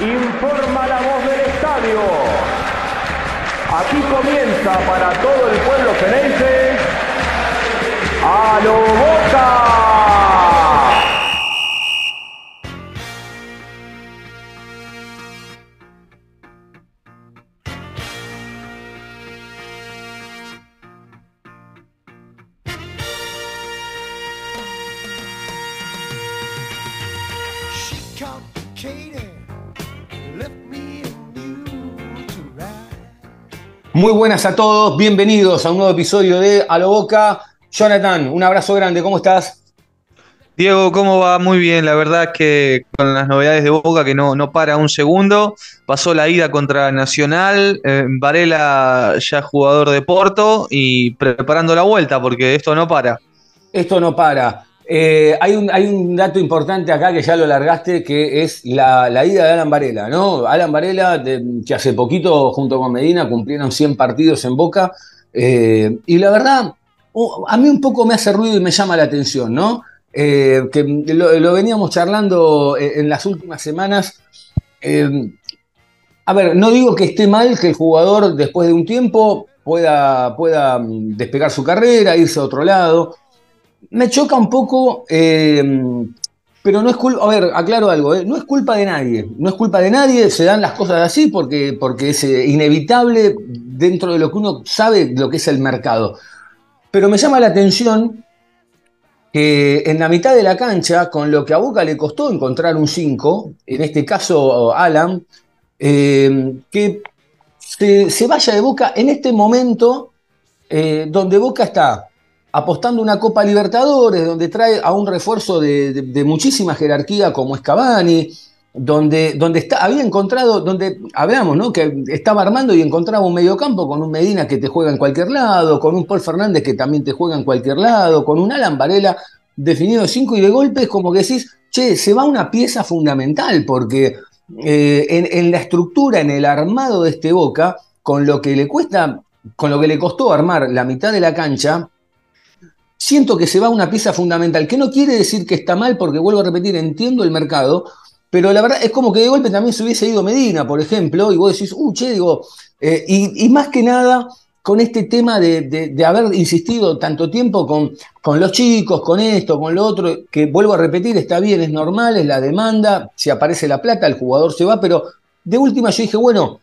Informa la voz del estadio. Aquí comienza para todo el pueblo fenense a lo boca. Muy buenas a todos, bienvenidos a un nuevo episodio de A lo Boca. Jonathan, un abrazo grande, ¿cómo estás? Diego, ¿cómo va? Muy bien, la verdad es que con las novedades de Boca que no, no para un segundo, pasó la ida contra Nacional, eh, Varela ya jugador de Porto y preparando la vuelta porque esto no para. Esto no para. Eh, hay, un, dato importante acá que ya lo largaste, que es la, ida de Alan Varela, ¿no? Alan Varela, que hace poquito junto con Medina cumplieron 100 partidos en Boca, eh, y la verdad, a mí un poco me hace ruido y me llama la atención, ¿no? Eh, que lo, veníamos charlando en, las últimas semanas. A ver, no digo que esté mal que el jugador después de un tiempo pueda, pueda mm, despegar su carrera, irse a otro lado. Me choca un poco, eh, pero no es culpa, a ver, aclaro algo, eh, no es culpa de nadie, no es culpa de nadie, se dan las cosas así porque, porque es eh, inevitable dentro de lo que uno sabe lo que es el mercado. Pero me llama la atención que en la mitad de la cancha, con lo que a Boca le costó encontrar un 5, en este caso Alan, que se, vaya de Boca en este momento donde Boca está apostando una Copa Libertadores, donde trae a un refuerzo de, muchísima jerarquía como es Cavani, donde, donde está, había encontrado, donde hablamos, ¿no? Que estaba armando y encontraba un mediocampo con un Medina que te juega en cualquier lado, con un Paul Fernández que también te juega en cualquier lado, con un Alan Varela definido de cinco y de golpe es como que decís, che, se va una pieza fundamental, porque eh, en, en la estructura, en el armado de este Boca, con lo que le cuesta, con lo que le costó armar la mitad de la cancha, siento que se va una pieza fundamental, que no quiere decir que está mal, porque vuelvo a repetir, entiendo el mercado, pero la verdad es como que de golpe también se hubiese ido Medina, por ejemplo, y vos decís, uh, che, digo, eh, y, más que nada con este tema de, de- de haber insistido tanto tiempo con, con los chicos, con esto, con lo otro, que vuelvo a repetir, está bien, es normal, es la demanda, si aparece la plata, el jugador se va, pero de última yo dije, bueno,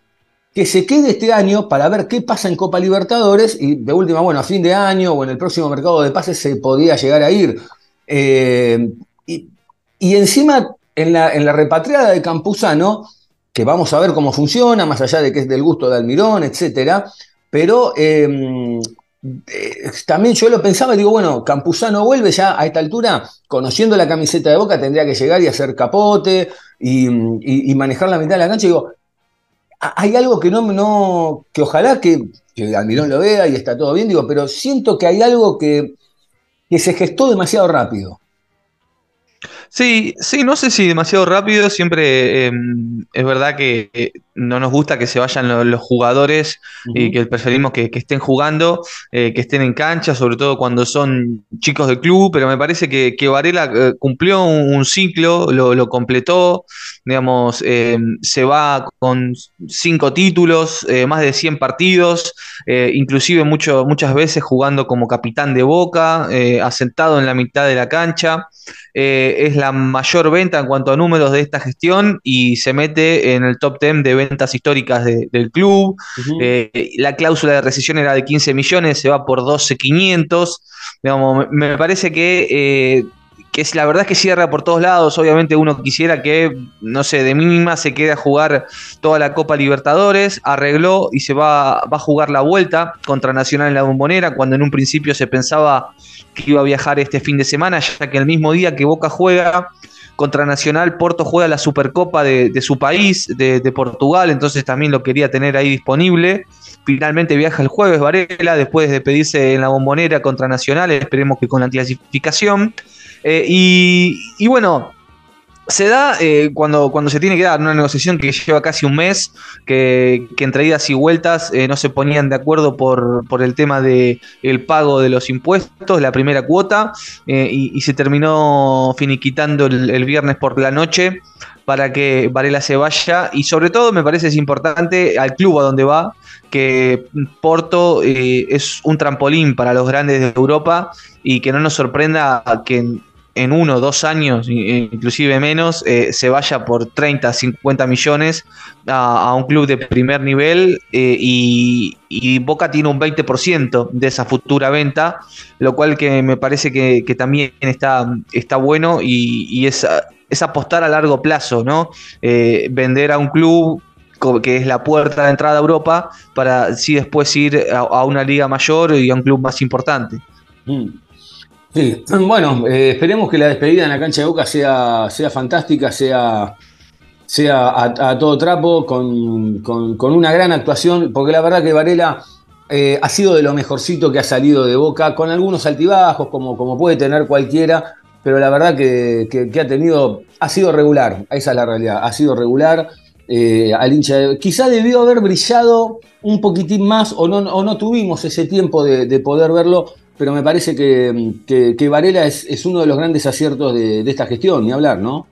que se quede este año para ver qué pasa en Copa Libertadores y de última, bueno, a fin de año o en el próximo mercado de pases se podía llegar a ir. Eh, y, y encima, en la, en la repatriada de Campuzano, que vamos a ver cómo funciona, más allá de que es del gusto de Almirón, etcétera, pero eh, eh, también yo lo pensaba digo, bueno, Campuzano vuelve ya a esta altura, conociendo la camiseta de Boca, tendría que llegar y hacer capote y, y- manejar la mitad de la cancha. Digo, "Ah, hay algo que no, que ojalá que, que Almirón lo vea y está todo bien, digo, pero siento que hay algo que, que se gestó demasiado rápido. Sí, sí, no sé si demasiado rápido, siempre eh, es verdad que eh, no nos gusta que se vayan lo- los jugadores y que preferimos que, que estén jugando, eh, que estén en cancha, sobre todo cuando son chicos del club, pero me parece que, que Varela eh, cumplió un, un ciclo, lo, lo completó, digamos, eh, se va con cinco títulos, más de 100 partidos, inclusive mucho, muchas veces jugando como capitán de Boca, asentado en la mitad de la cancha. Es la mayor venta en cuanto a números de esta gestión y se mete en el top 10 de ventas históricas de- del club. Eh, la cláusula de rescisión era de 15 millones, se va por 12.500. Digamos, me me parece que, eh, que es, la verdad es que cierra por todos lados. Obviamente uno quisiera que, no sé, de mínima se quede a jugar toda la Copa Libertadores, arregló y se va, va a jugar la vuelta contra Nacional en la Bombonera, cuando en un principio se pensaba que iba a viajar este fin de semana, ya que el mismo día que Boca juega contra Nacional, Porto juega la Supercopa de, su país, de, Portugal, entonces también lo quería tener ahí disponible. Finalmente viaja el jueves Varela, después de pedirse en la bombonera contra Nacional, esperemos que con la clasificación. Eh, y bueno, se da eh, cuando, cuando se tiene que dar una negociación que lleva casi un mes, que, entre idas y vueltas eh, no se ponían de acuerdo por, por el tema del el pago de los impuestos, la primera cuota, eh, y, se terminó finiquitando el, viernes por la noche para que Varela se vaya. Y sobre todo me parece es importante al club a donde va, que Porto eh, es un trampolín para los grandes de Europa y que no nos sorprenda que uno o dos años, inclusive menos, eh, se vaya por 30, 50 millones a, un club de primer nivel eh, y, Boca tiene un 20% de esa futura venta, lo cual que me parece que, también está, está bueno y, es, apostar a largo plazo, ¿no? Eh, vender a un club que es la puerta de entrada a Europa para así después ir a, una liga mayor y a un club más importante. Mm. Sí, bueno, eh, esperemos que la despedida en la cancha de Boca sea, sea fantástica, sea, sea a, todo trapo, con, una gran actuación, porque la verdad que Varela eh, ha sido de lo mejorcito que ha salido de Boca, con algunos altibajos, como, como puede tener cualquiera, pero la verdad que, ha tenido, ha sido regular, esa es la realidad, ha sido regular. Eh, al hincha, quizá debió haber brillado un poquitín más o no, o no tuvimos ese tiempo de poder verlo pero me parece que, Varela es, uno de los grandes aciertos de, de esta gestión, ni hablar, ¿no?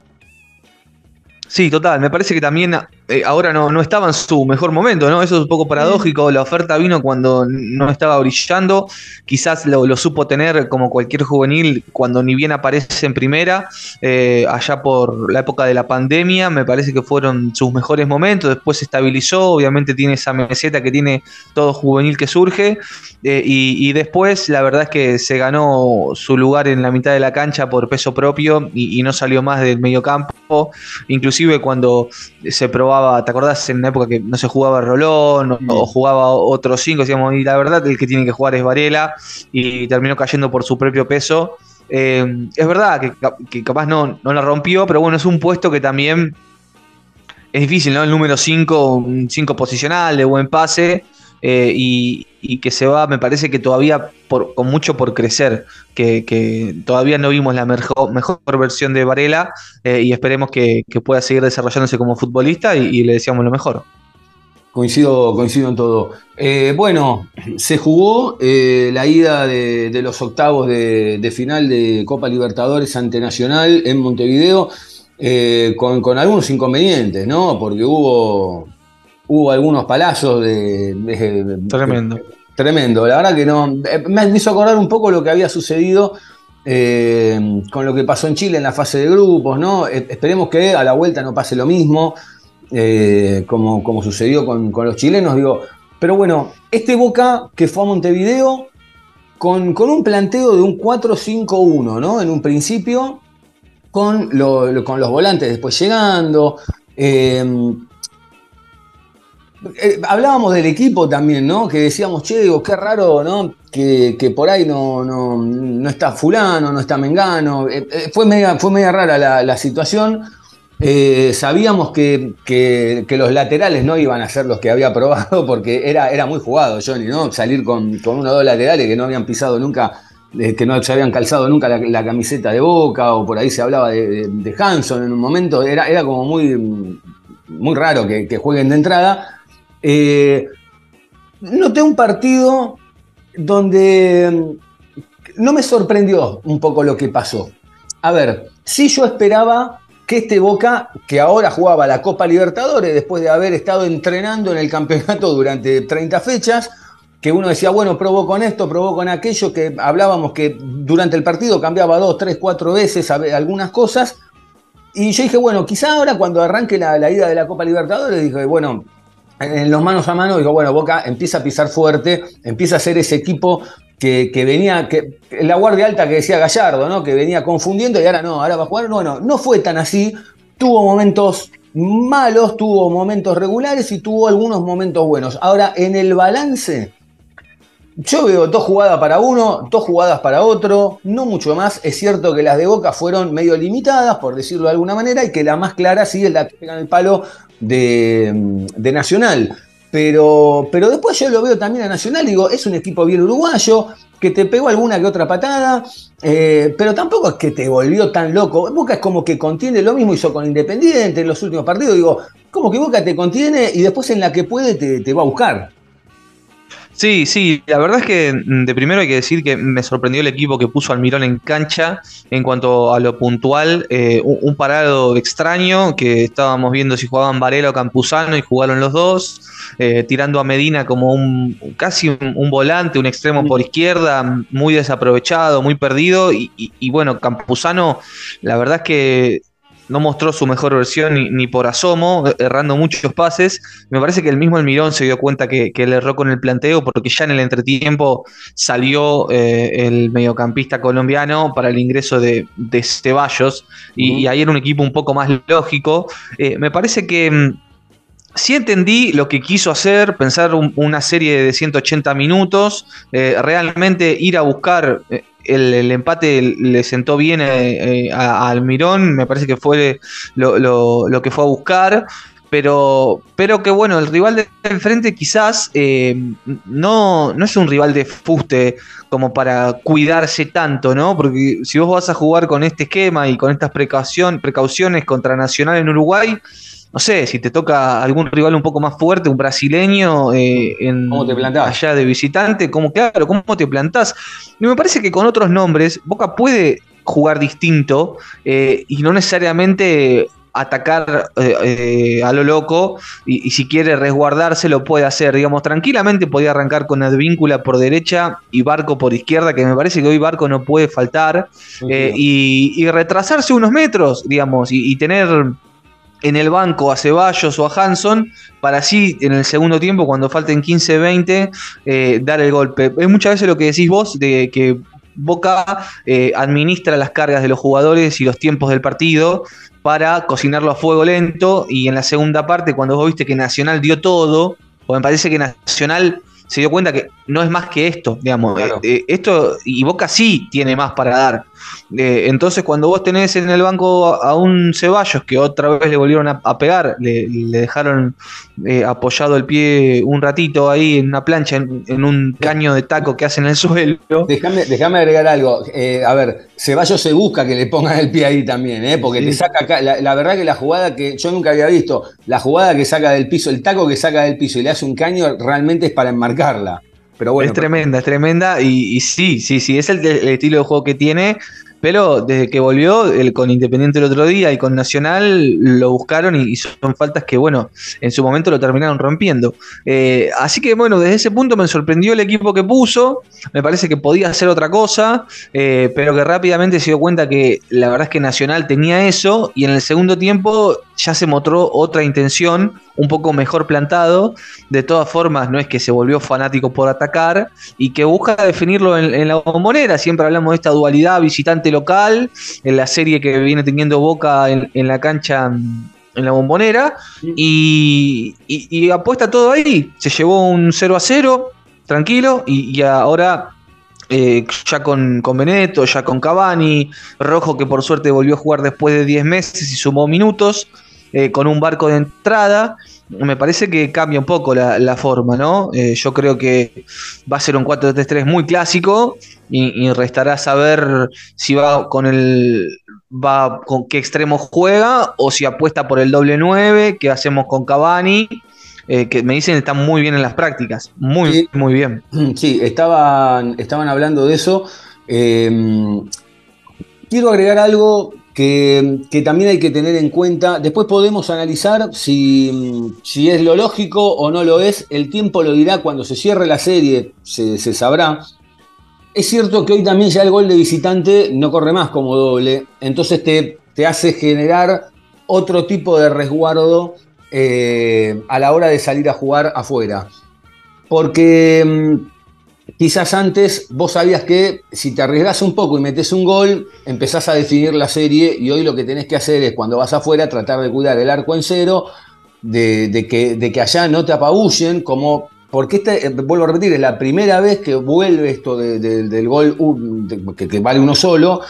Sí, total. Me parece que también eh, ahora no, no, estaba en su mejor momento, ¿no? Eso es un poco paradójico. La oferta vino cuando no estaba brillando. Quizás lo, supo tener como cualquier juvenil cuando ni bien aparece en primera. Eh, allá por la época de la pandemia, me parece que fueron sus mejores momentos. Después se estabilizó. Obviamente tiene esa meseta que tiene todo juvenil que surge. Eh, y, después, la verdad es que se ganó su lugar en la mitad de la cancha por peso propio y, y no salió más del medio campo. Inclusive cuando se probaba ¿te acordás en una época que no se jugaba Rolón o, jugaba otros cinco? Decíamos, y la verdad el que tiene que jugar es Varela y terminó cayendo por su propio peso. Eh, es verdad que, capaz no, no la rompió, pero bueno, es un puesto que también es difícil, ¿no? El número 5, un 5 posicional de buen pase. Eh, y, que se va, me parece que todavía con mucho por crecer, que, todavía no vimos la mejor, versión de Varela eh, y esperemos que, pueda seguir desarrollándose como futbolista y, le deseamos lo mejor. Coincido, coincido en todo. Eh, bueno, se jugó la ida de, los octavos de, final de Copa Libertadores ante Nacional en Montevideo, con algunos inconvenientes, ¿no? Porque hubo hubo algunos palazos de, Tremendo. tremendo. La verdad que no. Eh, me hizo acordar un poco lo que había sucedido eh, con lo que pasó en Chile en la fase de grupos, ¿no? Eh, esperemos que a la vuelta no pase lo mismo, como, como, sucedió con, los chilenos, digo. Pero bueno, este Boca que fue a Montevideo con, con un planteo de un 4-5-1, ¿no? En un principio, con, con los volantes después llegando. Eh, hablábamos del equipo también, ¿no? Que decíamos, che, qué raro, ¿no? Que, por ahí no, no, está fulano, no está Mengano. Eh, eh, fue, media, fue media rara la, situación. sabíamos que, los laterales no iban a ser los que había probado porque era, era muy jugado, Johnny, ¿no? Salir con, uno o dos laterales que no habían pisado nunca, que no se habían calzado nunca la, camiseta de Boca, o por ahí se hablaba de, Hanson en un momento. Era, era como muy, muy raro que, que jueguen de entrada. Eh, noté un partido donde mm, no me sorprendió un poco lo que pasó. A ver, si yo esperaba que este Boca, que ahora jugaba la Copa Libertadores después de haber estado entrenando en el campeonato durante 30 fechas, que uno decía, bueno, probó con esto, probó con aquello, que hablábamos que durante el partido cambiaba dos, tres, cuatro veces algunas cosas. Y yo dije, bueno, quizá ahora cuando arranque la, la ida de la Copa Libertadores, dije, bueno, en los manos a mano, digo, bueno, Boca empieza a pisar fuerte, empieza a ser ese equipo que, venía, que, la guardia alta que decía Gallardo, ¿no? Que venía confundiendo y ahora no, ahora va a jugar. Bueno, no fue tan así. Tuvo momentos malos, tuvo momentos regulares y tuvo algunos momentos buenos. Ahora, en el balance, yo veo dos jugadas para uno, dos jugadas para otro, no mucho más. Es cierto que las de Boca fueron medio limitadas, por decirlo de alguna manera, y que la más clara sí es la que pega en el palo de, Nacional. Pero, pero después yo lo veo también a Nacional, digo, es un equipo bien uruguayo, que te pegó alguna que otra patada, eh, pero tampoco es que te volvió tan loco. Boca es como que contiene lo mismo hizo con Independiente en los últimos partidos, digo, como que Boca te contiene y después en la que puede te va a buscar. Sí, sí, la verdad es que mm, de primero hay que decir que me sorprendió el equipo que puso Almirón en cancha. En cuanto a lo puntual, eh, un, parado extraño que estábamos viendo si jugaban Varela o Campuzano y jugaron los dos, eh, tirando a Medina como un casi un, volante, un extremo por izquierda, muy desaprovechado, muy perdido. Y bueno, Campuzano la verdad es que no mostró su mejor versión ni, ni, por asomo, errando muchos pases. Me parece que el mismo Almirón se dio cuenta que, que le erró con el planteo porque ya en el entretiempo salió eh, el mediocampista colombiano para el ingreso de, de Ceballos y, ahí era un equipo un poco más lógico. Eh, me parece que mm, sí entendí lo que quiso hacer, pensar un, una serie de 180 minutos, eh, realmente ir a buscar eh, el, empate le sentó bien eh, eh, a, Almirón, me parece que fue lo, que fue a buscar. Pero, pero que bueno, el rival de enfrente quizás eh, no, no es un rival de fuste como para cuidarse tanto, ¿no? Porque si vos vas a jugar con este esquema y con estas precaución, precauciones contra Nacional en Uruguay, no sé, si te toca algún rival un poco más fuerte, un brasileño, eh, en, ¿Cómo te plantás? allá de visitante, como claro, ¿cómo te plantás? Y me parece que con otros nombres, Boca puede jugar distinto eh, y no necesariamente atacar eh, eh, a lo loco y, y, si quiere resguardarse lo puede hacer, digamos, tranquilamente podía arrancar con Advíncula por derecha y Barco por izquierda, que me parece que hoy Barco no puede faltar, y, y, retrasarse unos metros, digamos, y, y tener en el banco a Ceballos o a Hanson para así en el segundo tiempo, cuando falten 15-20, eh, dar el golpe. Es muchas veces lo que decís vos de que Boca eh, administra las cargas de los jugadores y los tiempos del partido para cocinarlo a fuego lento y en la segunda parte, cuando vos viste que Nacional dio todo, o me parece que Nacional se dio cuenta que no es más que esto, digamos. Claro. Eh, esto, y Boca sí tiene más para dar. Eh, entonces, cuando vos tenés en el banco a un Ceballos que otra vez le volvieron a, a pegar, le, le dejaron eh, apoyado el pie un ratito ahí en una plancha, en, en un caño de taco que hacen en el suelo. Déjame, agregar algo. Eh, a ver, Ceballos se busca que le pongan el pie ahí también, ¿eh? porque sí. te saca acá. La, la, verdad que la jugada que yo nunca había visto, la jugada que saca del piso, el taco que saca del piso y le hace un caño, realmente es para es tremenda, es tremenda. Y, sí, sí, sí, es el, estilo de juego que tiene. Pero desde que volvió el, con Independiente el otro día y con Nacional lo buscaron y, y son faltas que, bueno, en su momento lo terminaron rompiendo. Eh, así que, bueno, desde ese punto me sorprendió el equipo que puso. Me parece que podía hacer otra cosa, eh, pero que rápidamente se dio cuenta que la verdad es que Nacional tenía eso y en el segundo tiempo ya se mostró otra intención, un poco mejor plantado. De todas formas, no es que se volvió fanático por atacar y que busca definirlo en, la bombonera. Siempre hablamos de esta dualidad visitante local, en la serie que viene teniendo Boca en, la cancha en la bombonera y, y, apuesta todo ahí. Se llevó un 0 a 0, tranquilo, y, ahora eh, ya con, con Beneto, ya con Cavani, Rojo que por suerte volvió a jugar después de 10 meses y sumó minutos eh, con un barco de entrada. Me parece que cambia un poco la, la forma, ¿no? Eh, yo creo que va a ser un 4-3-3 muy clásico y, y, restará saber si va con el va con qué extremo juega o si apuesta por el doble 9 que hacemos con Cavani. Eh, que me dicen que están muy bien en las prácticas, muy, sí. muy bien. Sí, estaban, estaban hablando de eso. Quiero agregar algo que, también hay que tener en cuenta. Después podemos analizar si, si, es lo lógico o no lo es. El tiempo lo dirá cuando se cierre la serie, se, se, sabrá. Es cierto que hoy también ya el gol de visitante no corre más como doble, entonces te, te hace generar otro tipo de resguardo eh, a la hora de salir a jugar afuera. Porque mmm, quizás antes vos sabías que si te arriesgas un poco y metes un gol, empezás a definir la serie y hoy lo que tenés que hacer es cuando vas afuera tratar de cuidar el arco en cero, de, que, allá no te apabullen, como porque este, vuelvo a repetir, es la primera vez que vuelve esto de, de, del gol uh, que, vale uno solo.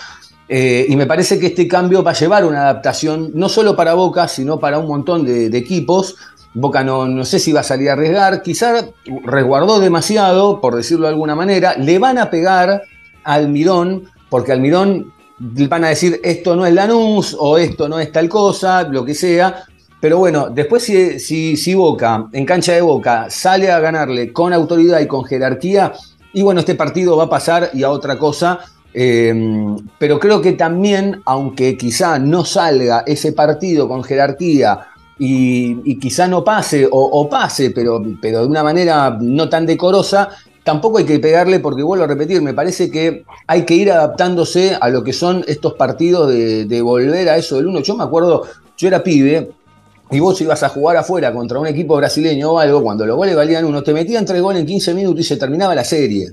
Eh, y me parece que este cambio va a llevar una adaptación, no solo para Boca, sino para un montón de equipos. Boca no, no, sé si va a salir a arriesgar, quizá resguardó demasiado, por decirlo de alguna manera. Le van a pegar a Almirón, porque Almirón van a decir esto no es Lanús o esto no es tal cosa, lo que sea. Pero bueno, después si, si, si Boca, en cancha de Boca, sale a ganarle con autoridad y con jerarquía, y bueno, este partido va a pasar y a otra cosa. eh, pero creo que también, aunque quizá no salga ese partido con jerarquía y, quizá no pase, o, o pase, pero, pero de una manera no tan decorosa, tampoco hay que pegarle, porque vuelvo a repetir, me parece que hay que ir adaptándose a lo que son estos partidos de, de volver a eso del uno. Yo me acuerdo, yo era pibe, y vos ibas a jugar afuera contra un equipo brasileño o algo, cuando los goles valían uno, te metían tres goles en 15 minutos y se terminaba la serie.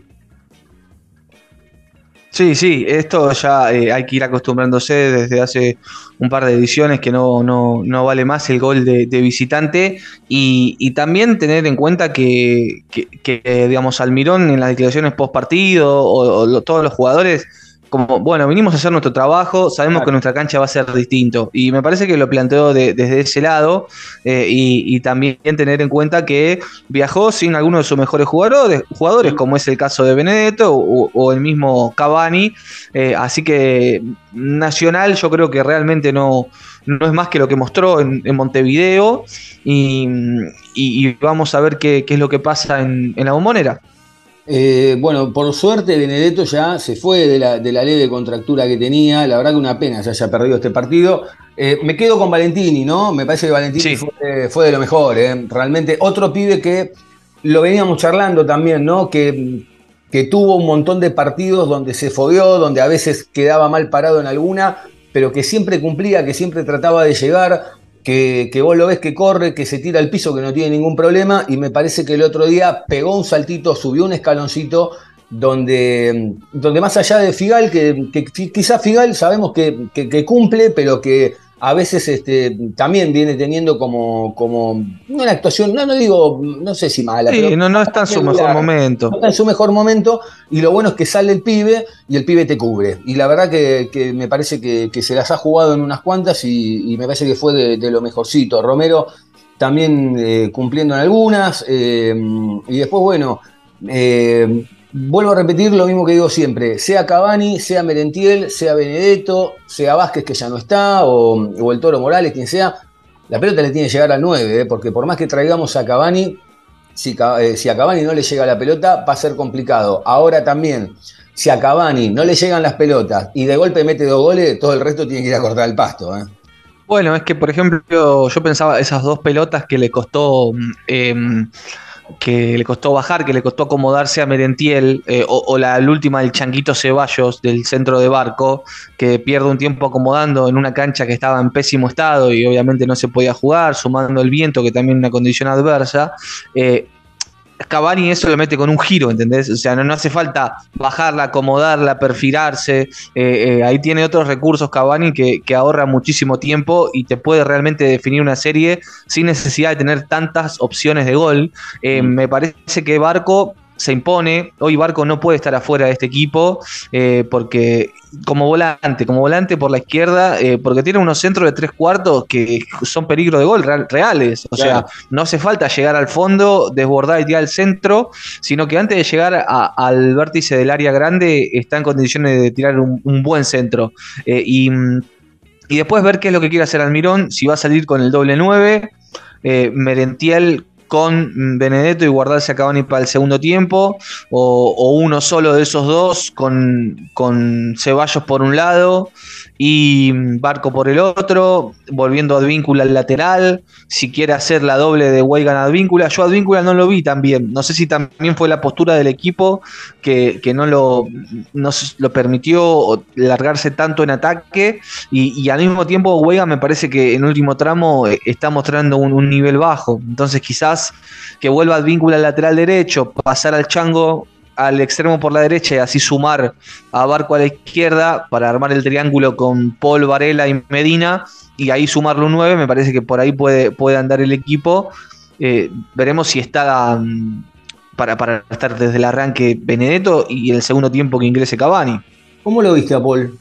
Sí, sí, esto ya eh, hay que ir acostumbrándose desde hace un par de ediciones que no, no, no vale más el gol de, visitante. Y, y también tener en cuenta que, que, digamos, Almirón en las declaraciones post partido o, o todos los jugadores, como, bueno, vinimos a hacer nuestro trabajo, sabemos Claro. que nuestra cancha va a ser distinto y me parece que lo planteó de- desde ese lado eh, y, y también tener en cuenta que viajó sin alguno de sus mejores jugadores, jugadores como es el caso de Benedetto o, o el mismo Cavani. Eh, así que Nacional yo creo que realmente no, no es más que lo que mostró en, en Montevideo y, y- y vamos a ver qué, qué es lo que pasa en, en la bombonera. Eh, bueno, por suerte Benedetto ya se fue de la, de la leve contractura que tenía, la verdad que una pena se haya perdido este partido. Eh, me quedo con Valentini, ¿no? Me parece que Valentini Sí. fue, fue de lo mejor, ¿eh? realmente otro pibe que lo veníamos charlando también, ¿no? Que, que tuvo un montón de partidos donde se fogueó, donde a veces quedaba mal parado en alguna, pero que siempre cumplía, que siempre trataba de llegar, que, que vos lo ves que corre, que se tira al piso, que no tiene ningún problema, y me parece que el otro día pegó un saltito, subió un escaloncito, donde, donde más allá de Figal, que, que quizás Figal sabemos que, que- que cumple, pero que a veces este, también viene teniendo como, como una actuación, no, no digo, no sé si mala, Sí, pero no, no está en su mejor momento. no está en su mejor momento y lo bueno es que sale el pibe y el pibe te cubre. Y la verdad que, que me parece que, que se las ha jugado en unas cuantas y, y me parece que fue de, de lo mejorcito. Romero también eh, cumpliendo en algunas eh, y después, bueno, eh, vuelvo a repetir lo mismo que digo siempre, sea Cavani, sea Merentiel, sea Benedetto, sea Vázquez que ya no está o, el Toro Morales, quien sea, la pelota le tiene que llegar al 9, eh, porque por más que traigamos a Cavani, si, eh, si a Cavani no le llega la pelota, va a ser complicado. Ahora también, si a Cavani no le llegan las pelotas y de golpe mete dos goles, todo el resto tiene que ir a cortar el pasto. ¿eh? Bueno, es que por ejemplo, yo pensaba esas dos pelotas que le costó mm, em, que le costó bajar, que le costó acomodarse a Merentiel, eh, o, o la, última del Changuito Ceballos del centro de barco, que pierde un tiempo acomodando en una cancha que estaba en pésimo estado y obviamente no se podía jugar, sumando el viento, que también una condición adversa. eh, Cavani eso lo mete con un giro, ¿entendés? O sea, no, no hace falta bajarla, acomodarla, perfilarse. eh, eh, ahí tiene otros recursos Cavani que, que ahorra muchísimo tiempo y te puede realmente definir una serie sin necesidad de tener tantas opciones de gol. Eh, Me parece que Barco se impone. Hoy Barco no puede estar afuera de este equipo eh, porque como volante, como volante por la izquierda, eh, porque tiene unos centros de tres cuartos que son peligro de gol real- reales. O Claro. sea, no hace falta llegar al fondo, desbordar y tirar al centro, sino que antes de llegar a- al vértice del área grande está en condiciones de tirar un, un buen centro. Eh, y, y después ver qué es lo que quiere hacer Almirón, si va a salir con el doble 9, eh, Merentiel con Benedetto y guardarse a Cavani para el segundo tiempo, o, o uno solo de esos dos con, con Ceballos por un lado y mm, Barco por el otro, volviendo a Advíncula al lateral, si quiere hacer la doble de Weigan Advíncula, yo Advíncula no lo vi tan bien, no sé si también fue la postura del equipo que, que no, lo, no lo permitió largarse tanto en ataque. Y, y al mismo tiempo Weigan me parece que en último tramo eh, está mostrando un, un nivel bajo, entonces quizás que vuelva Advíncula al lateral derecho, pasar al Chango al extremo por la derecha y así sumar a Barco a la izquierda para armar el triángulo con Paul, Varela y Medina y ahí sumarle un 9, me parece que por ahí puede, puede andar el equipo. Eh, veremos si está mm, para, para estar desde el arranque Benedetto y el segundo tiempo que ingrese Cavani. ¿Cómo lo viste a Paul?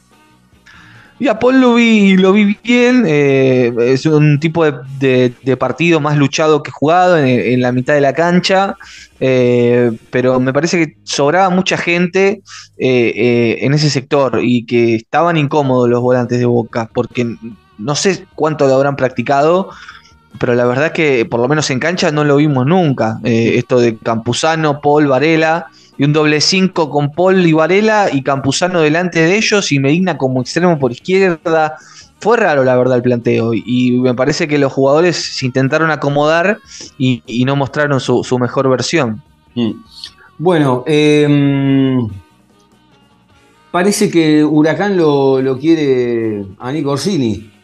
Y a Paul lo vi, lo vi bien, eh, es un tipo de, partido más luchado que jugado en, la mitad de la cancha, eh, pero me parece que sobraba mucha gente eh, en ese sector y que estaban incómodos los volantes de Boca, porque no sé cuánto lo habrán practicado, pero la verdad que por lo menos en cancha no lo vimos nunca. Esto de Campuzano, Paul, Varela y un doble 5 con Paul y Varela y Campuzano delante de ellos y Medina como extremo por izquierda. Fue raro la verdad el planteo y me parece que los jugadores se intentaron acomodar y, no mostraron su, mejor versión. Mm. Bueno, eh, parece que Huracán lo, lo quiere a Nico Orsini.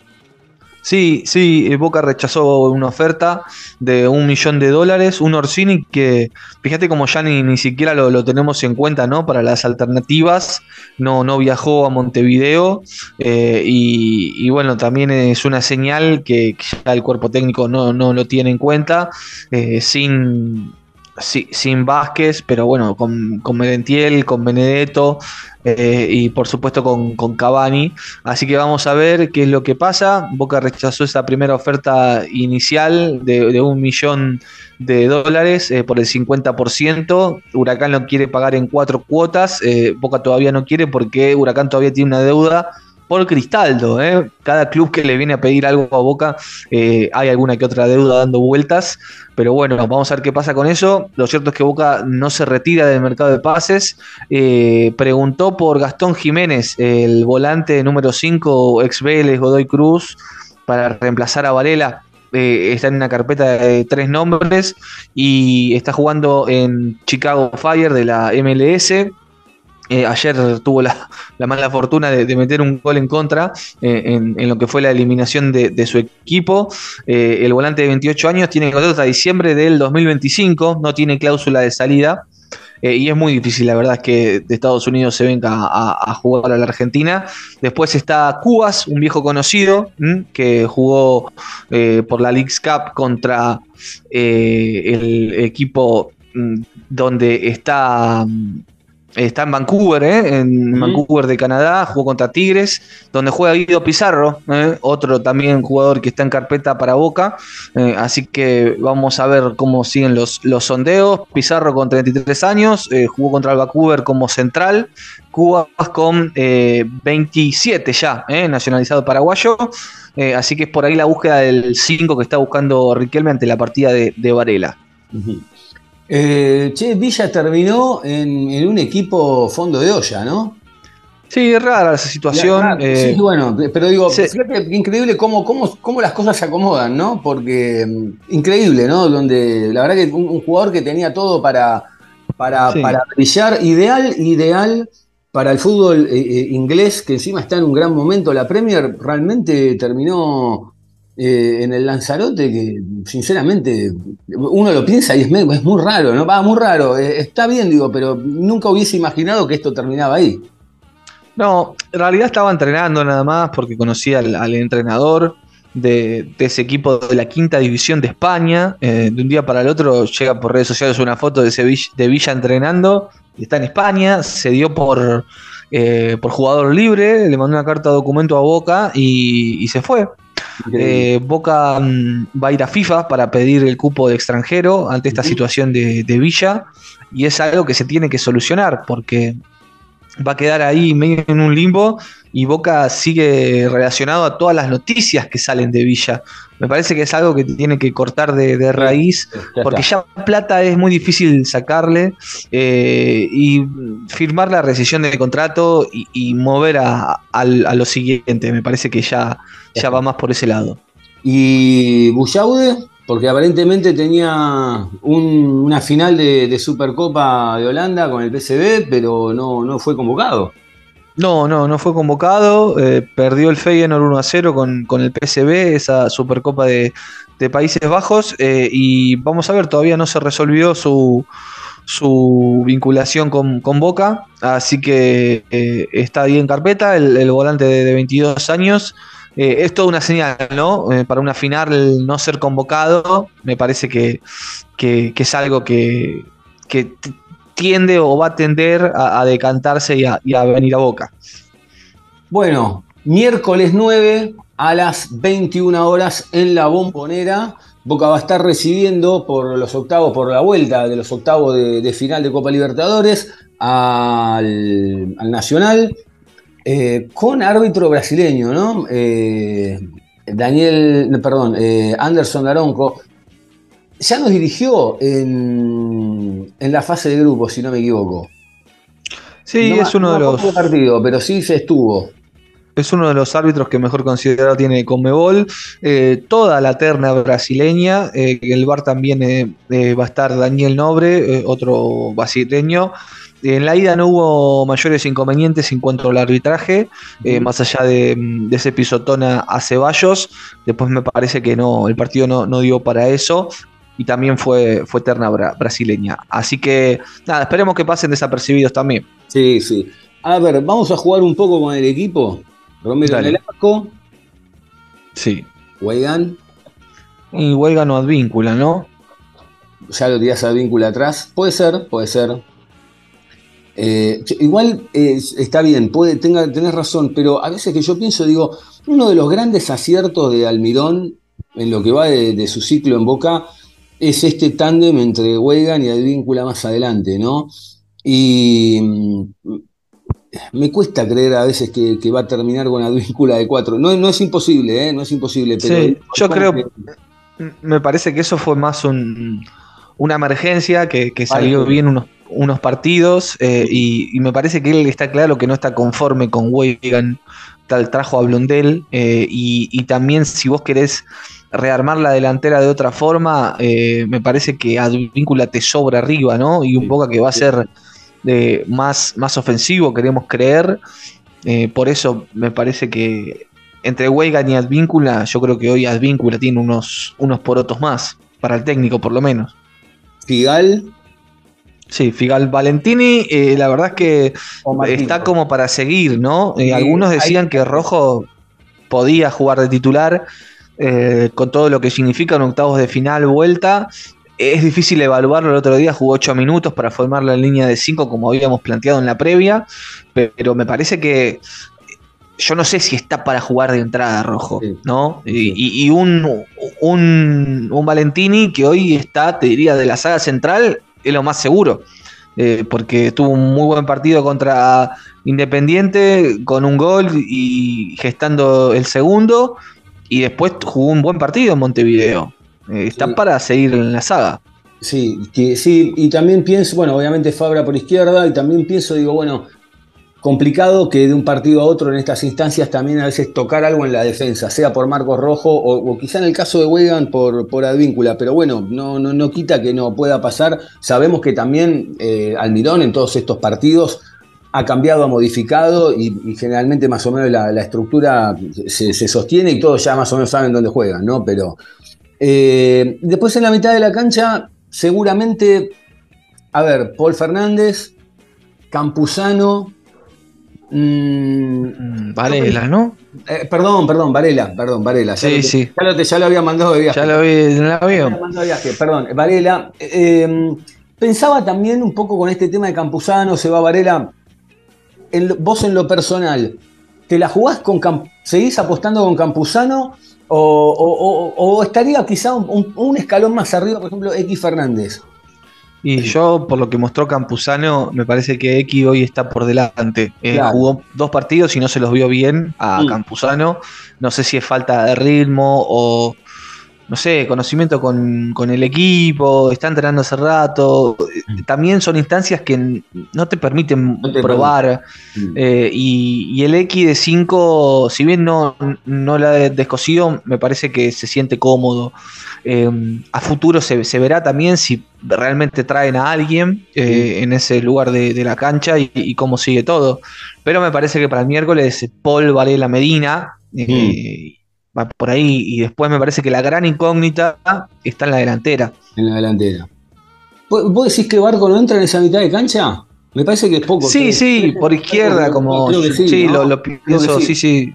Sí, sí, eh, Boca rechazó una oferta de un millón de dólares, un Orsini que, fíjate como ya ni, ni siquiera lo, lo tenemos en cuenta, ¿no? Para las alternativas, no, no viajó a Montevideo eh, y, bueno, también es una señal que, que ya el cuerpo técnico no, no lo tiene en cuenta, eh, sin, sí, sin Vázquez, pero bueno, con, con Merentiel, con Benedetto eh, y por supuesto con, Cavani. Así que vamos a ver qué es lo que pasa. Boca rechazó esa primera oferta inicial de, de un millón de dólares eh, por el 50%. Huracán lo quiere pagar en cuatro cuotas. Eh, Boca todavía no quiere porque Huracán todavía tiene una deuda por Cristaldo. ¿eh? Cada club que le viene a pedir algo a Boca, eh, hay alguna que otra deuda dando vueltas. Pero bueno, vamos a ver qué pasa con eso. Lo cierto es que Boca no se retira del mercado de pases. Eh, preguntó por Gastón Jiménez, el volante número 5, ex Vélez, Godoy Cruz, para reemplazar a Varela. Está en una carpeta de tres nombres y está jugando en Chicago Fire de la MLS. Eh, ayer tuvo la, la mala fortuna de, meter un gol en contra eh, en, lo que fue la eliminación de, su equipo. Eh, el volante de 28 años tiene contrato hasta diciembre del 2025, no tiene cláusula de salida. Y es muy difícil, la verdad, que de Estados Unidos se venga a, jugar a la Argentina. Después está Cubas, un viejo conocido, que jugó por la League's Cup contra el equipo donde está Está en Vancouver, ¿eh? en uh -huh. Vancouver de Canadá, jugó contra Tigres, donde juega Guido Pizarro, ¿eh? otro también jugador que está en carpeta para Boca. Eh, así que vamos a ver cómo siguen los, los sondeos. Pizarro con 33 años, eh, jugó contra el Vancouver como central. Cuba con 27 eh, ya, nacionalizado paraguayo. así que es por ahí la búsqueda del 5 que está buscando Riquelme ante la partida de, de Varela. Uh -huh. Eh, che, Villa terminó en, en, un equipo fondo de olla, ¿no? Sí, es rara esa situación. Eh, sí, bueno, pero digo, fíjate increíble cómo, cómo, cómo, las cosas se acomodan, ¿no? Porque mm, increíble, ¿no? Donde la verdad que un, un jugador que tenía todo para, para, sí. para brillar, ideal, ideal para el fútbol eh, inglés, que encima está en un gran momento, la Premier realmente terminó eh, en el Lanzarote que sinceramente uno lo piensa y es, muy raro, ¿no? Va, muy raro, eh, está bien, digo, pero nunca hubiese imaginado que esto terminaba ahí. No, en realidad estaba entrenando nada más porque conocía al, entrenador de, ese equipo de la quinta división de España. Eh, de un día para el otro llega por redes sociales una foto de, Sevilla, Villa entrenando, está en España, se dio por, eh, por jugador libre, le mandó una carta de documento a Boca y, y se fue. Eh, Boca um, va a ir a FIFA para pedir el cupo de extranjero ante esta uh -huh. situación de, de, Villa y es algo que se tiene que solucionar porque va a quedar ahí medio en un limbo y Boca sigue relacionado a todas las noticias que salen de Villa. Me parece que es algo que tiene que cortar de, de raíz, porque ya plata es muy difícil sacarle eh, y firmar la rescisión del contrato y, y mover a, a, a, lo siguiente. Me parece que ya, ya va más por ese lado. ¿Y Bullaude? Porque aparentemente tenía un, una final de, de, Supercopa de Holanda con el PSV, pero no, no fue convocado. No, no, no fue convocado. Eh, perdió el Feyenoord 1 a 0 con, con el PSV, esa Supercopa de, de Países Bajos. Eh, y vamos a ver, todavía no se resolvió su, su vinculación con, con, Boca. Así que eh, está ahí en carpeta. El, el volante de, de, 22 años. Es toda una señal, ¿no? Para una final no ser convocado, me parece que, que, que es algo que, que tiende o va a tender a, decantarse y a, y a, venir a Boca. Bueno, miércoles 9 a las 21 horas en la bombonera. Boca va a estar recibiendo por los octavos, por la vuelta de los octavos de, final de Copa Libertadores al, al Nacional. Eh, con árbitro brasileño, ¿no? Eh, Daniel, perdón, eh, Anderson Daronco, ya nos dirigió en, en la fase de grupo, si no me equivoco. Sí, No es uno no de los. partido, pero sí se estuvo. Es uno de los árbitros que mejor considerado tiene Conmebol. Eh, toda la terna brasileña. eh, el VAR también eh, eh, va a estar Daniel Nobre, otro brasileño. En la ida no hubo mayores inconvenientes en cuanto al arbitraje, eh, más allá de, de ese pisotón a, a Ceballos. Después me parece que no, el partido no, no dio para eso. Y también fue, fue terna bra- brasileña. Así que nada, esperemos que pasen desapercibidos también. Sí, sí. A ver, vamos a jugar un poco con el equipo. Romero Dale. en el arco, Sí. Weigand, Y Huelga no advíncula, ¿no? ya lo tirás a vínculo atrás. Puede ser, puede ser. Eh, igual eh, está bien, puede, tenga, tenés razón, pero a veces que yo pienso, digo, uno de los grandes aciertos de Almirón en lo que va de, de su ciclo en Boca es este tándem entre Weigand y Advíncula más adelante, ¿no? Y mm, me cuesta creer a veces que, que va a terminar con Advíncula de cuatro. No, no es imposible, ¿eh? No es imposible, pero. Sí, yo creo- que- Me parece que eso fue más un- una emergencia que, que salió bien unos, unos partidos eh, y, y me parece que él está claro que no está conforme con Weigand, tal trajo a Blondel eh, y, y también si vos querés rearmar la delantera de otra forma, eh, me parece que Advíncula te sobra arriba, ¿no? Y un poco que va a ser eh, más, más ofensivo, queremos creer. Eh, por eso me parece que entre Weigand y Advíncula, yo creo que hoy Advíncula tiene unos, unos porotos más, para el técnico por lo menos. Figal Sí, Figal Valentini, la verdad es que está como para seguir, ¿no? Algunos decían que Rojo podía jugar de titular eh, con todo lo que significa en octavos de final, vuelta. Es difícil evaluarlo. El otro día jugó 8 minutos para formar la línea de 5 como habíamos planteado en la previa, pero me parece que yo no sé si está para jugar de entrada Rojo, Sí. ¿no? Y un, un, un Valentini que hoy está, te diría, de la saga central, es lo más seguro. eh, porque tuvo un muy buen partido contra Independiente con un gol y gestando el segundo. Y después jugó un buen partido en Montevideo. Eh, está Sí. para seguir en la saga. Sí, que, sí, y también pienso, bueno, obviamente Fabra por izquierda, y también pienso, digo, bueno, complicado que de un partido a otro en estas instancias también a veces tocar algo en la defensa, sea por Marcos Rojo o, o quizá en el caso de Weigand por, por Advíncula, pero bueno, no, no, no quita que no pueda pasar. Sabemos que también eh, Almirón en todos estos partidos ha cambiado, ha modificado y, y generalmente más o menos la, la estructura se, se sostiene y todos ya más o menos saben dónde juegan, ¿no? Pero eh, después en la mitad de la cancha, seguramente, a ver, Paul Fernández, Campuzano, mm, Mm, Varela, ¿no? eh, perdón, perdón, Varela, perdón, Varela. Ya Sí, lo, sí. Ya lo, te- ya lo había mandado de viaje. Ya lo vi Ya lo mandado de viaje, perdón, Varela. eh, pensaba también un poco con este tema de Campuzano, se va Varela. En vos en lo personal, ¿te la jugás con seguís apostando con Campuzano? O, o- o- o estaría quizá un, un- un escalón más arriba, por ejemplo, X Fernández. Y yo, por lo que mostró Campuzano, me parece que X hoy está por delante. Eh, Claro. Jugó dos partidos y no se los vio bien a Mm. Campuzano. No sé si es falta de ritmo o, no sé, conocimiento con, con el equipo, está entrenando hace rato. Eh, También son instancias que no te permiten No te probar. Eh, y, y el X de 5, si bien no, no la ha descosido, me parece que se siente cómodo. Eh, a futuro se, se verá también si realmente traen a alguien eh, en ese lugar de, de la cancha y, y cómo sigue todo. Pero me parece que para el miércoles Paul Varela Medina eh, va por ahí. Y después me parece que la gran incógnita está en la delantera. en la delantera. ¿Vos decís que Barco no entra en esa mitad de cancha? Me parece que es poco. Sí, sí, por izquierda, como. creo que sí, ¿no? lo, pienso, sí, sí.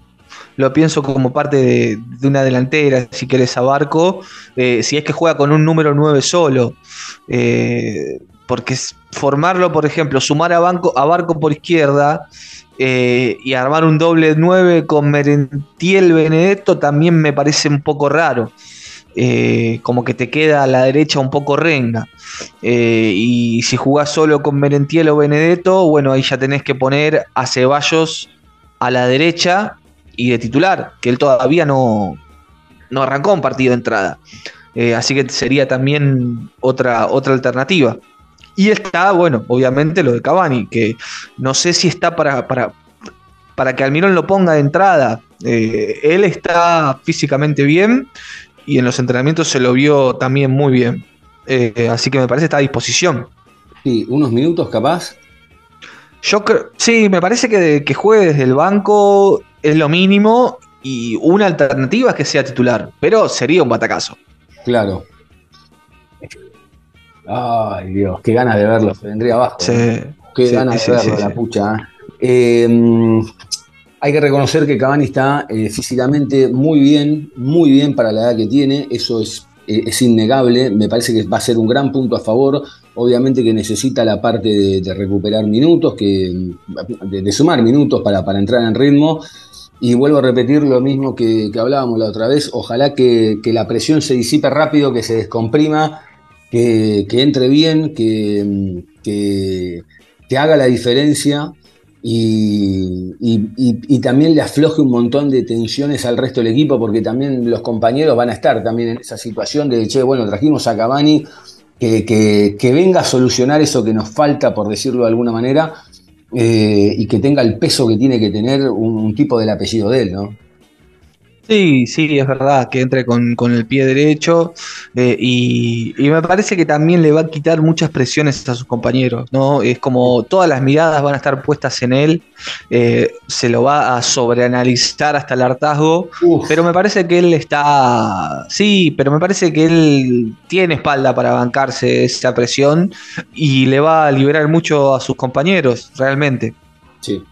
Lo pienso como parte de, de una delantera, si querés, a Barco. eh, si es que juega con un número 9 solo. eh, porque formarlo, por ejemplo, sumar a, banco, a Barco por izquierda eh, y armar un doble 9 con Merentiel Benedetto también me parece un poco raro. Eh, como que te queda a la derecha un poco renga. Eh, y si jugás solo con Merentiel o Benedetto, bueno, ahí ya tenés que poner a Ceballos a la derecha y de titular, que él todavía no, no arrancó un partido de entrada. Así que sería también otra, otra alternativa. Y está, bueno, obviamente lo de Cavani, que no sé si está para, para, para que Almirón lo ponga de entrada. Eh, él está físicamente bien y en los entrenamientos se lo vio también muy bien. Eh, así que me parece que está a disposición. Sí, unos minutos capaz. Yo creo, sí, me parece que, que juegue desde el banco es lo mínimo y una alternativa es que sea titular, pero sería un batacazo. Claro. Ay, Dios, qué ganas de verlo, se vendría abajo. Sí. Qué sí, ganas sí, de verlo, la pucha. ¿eh? Eh, hay que reconocer que Cavani está eh, físicamente muy bien, muy bien para la edad que tiene, eso es, eh, es innegable, me parece que va a ser un gran punto a favor, obviamente que necesita la parte de, de recuperar minutos, que, de, de sumar minutos para, para entrar en ritmo, y vuelvo a repetir lo mismo que, que hablábamos la otra vez, ojalá que, que la presión se disipe rápido, que se descomprima, que, entre bien, que, que, haga la diferencia y, también le afloje un montón de tensiones al resto del equipo, porque también los compañeros van a estar también en esa situación de, che, bueno, trajimos a Cavani, que venga a solucionar eso que nos falta, por decirlo de alguna manera, eh, y que tenga el peso que tiene que tener un, un tipo del apellido de él, ¿no? Sí, sí, es verdad, que entre con, con el pie derecho eh, y, y me parece que también le va a quitar muchas presiones a sus compañeros, ¿no? Es como todas las miradas van a estar puestas en él, eh, se lo va a sobreanalizar hasta el hartazgo, Uf, pero me parece que él está, sí, pero me parece que él tiene espalda para bancarse esa presión y le va a liberar mucho a sus compañeros, realmente. sí.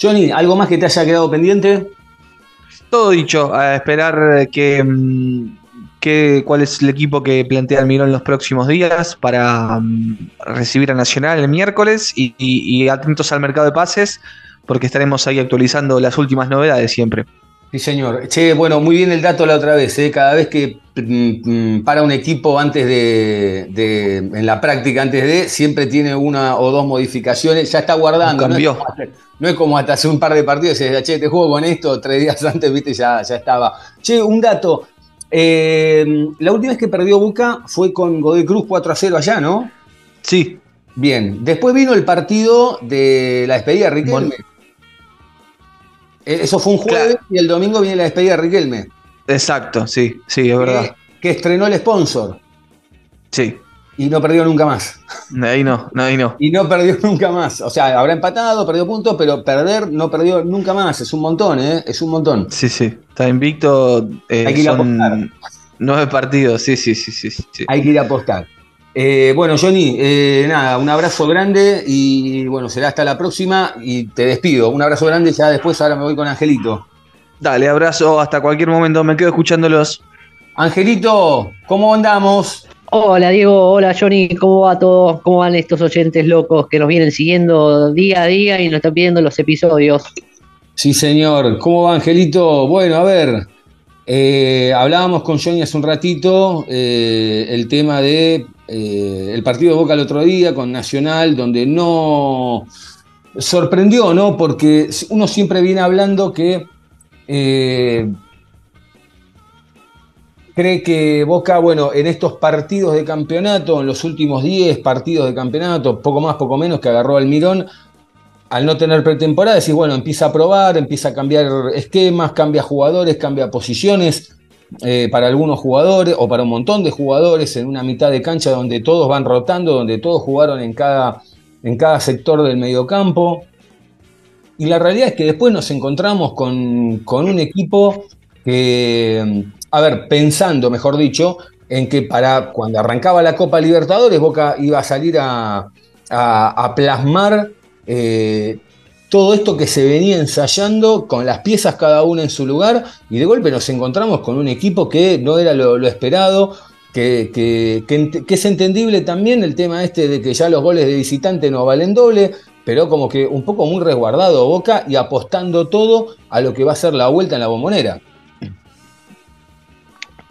Johnny, ¿algo más que te haya quedado pendiente? Todo dicho, a esperar que, mm, que- cuál es el equipo que plantea Almirón los próximos días para mm, recibir a Nacional el miércoles y, y- y atentos al mercado de pases porque estaremos ahí actualizando las últimas novedades siempre. Sí, señor. Che, bueno, muy bien el dato la otra vez. ¿eh? Cada vez que mm, mm, para un equipo antes de, de- en la práctica, antes de, siempre tiene una o dos modificaciones. Ya está guardando. No es, como hasta, no es como hasta hace un par de partidos. Se decía, che, te juego con esto. Tres días antes, viste, ya, ya estaba. Che, un dato. Eh, la última vez que perdió Boca fue con Godoy Cruz 4 a 0 allá, ¿no? Sí, Bien. Después vino el partido de la despedida de Riquelme. Eso fue un jueves Claro. y el domingo viene la despedida de Riquelme. exacto, sí, sí, es verdad. que, que estrenó el sponsor Sí, y no perdió nunca más. ahí no, ahí no. Y no perdió nunca más. O sea, habrá empatado, perdió puntos, pero perder no perdió nunca más. Es un montón, ¿eh? Es un montón. Sí, sí, está invicto. eh, Hay que ir a apostar. nueve partidos, sí, sí, sí, sí. sí. Hay que ir a apostar. Eh, bueno, Johnny, eh, nada, un abrazo grande y bueno, será hasta la próxima y te despido. Un abrazo grande, ya después ahora me voy con Angelito. Dale, abrazo, hasta cualquier momento, me quedo escuchándolos. Angelito, ¿cómo andamos? Hola Diego, hola Johnny, ¿cómo va todo? ¿Cómo van estos oyentes locos que nos vienen siguiendo día a día y nos están pidiendo los episodios? Sí, señor. ¿Cómo va, Angelito? Bueno, a ver, eh, hablábamos con Johnny hace un ratito eh, el tema de eh, el partido de Boca el otro día con Nacional, donde no sorprendió, ¿no? Porque uno siempre viene hablando que eh, cree que Boca, bueno, en estos partidos de campeonato, en los últimos 10 partidos de campeonato, poco más, poco menos que agarró al Mirón, al no tener pretemporada, decís, bueno, empieza a probar, empieza a cambiar esquemas, cambia jugadores, cambia posiciones eh, para algunos jugadores o para un montón de jugadores en una mitad de cancha donde todos van rotando, donde todos jugaron en cada, en cada sector del mediocampo. Y la realidad es que después nos encontramos con, con un equipo que, a ver, pensando, mejor dicho, en que para cuando arrancaba la Copa Libertadores, Boca iba a salir a, a- plasmar eh, todo esto que se venía ensayando con las piezas cada una en su lugar y de golpe nos encontramos con un equipo que no era lo, esperado, que, es entendible también el tema este de que ya los goles de visitante no valen doble, pero como que un poco muy resguardado Boca y apostando todo a lo que va a ser la vuelta en la bombonera.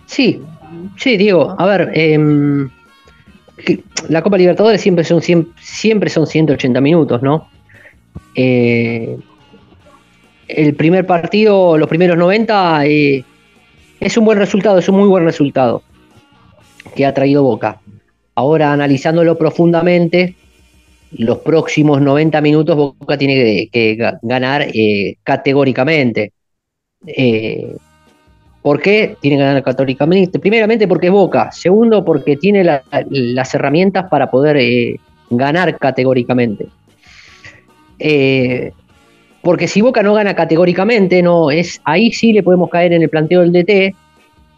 Sí, sí, Diego, a ver, em, la Copa Libertadores siempre son, siem- siempre son 180 minutos, ¿no? Eh, el primer partido, los primeros 90, eh, es un buen resultado, es un muy buen resultado que ha traído Boca. Ahora analizándolo profundamente, los próximos 90 minutos Boca tiene que, ganar eh, categóricamente. ¿Por qué tiene que ganar categóricamente? Primeramente porque es Boca. Segundo porque tiene la, las herramientas para poder ganar categóricamente. Porque si Boca no gana categóricamente, no es ahí sí le podemos caer en el planteo del DT,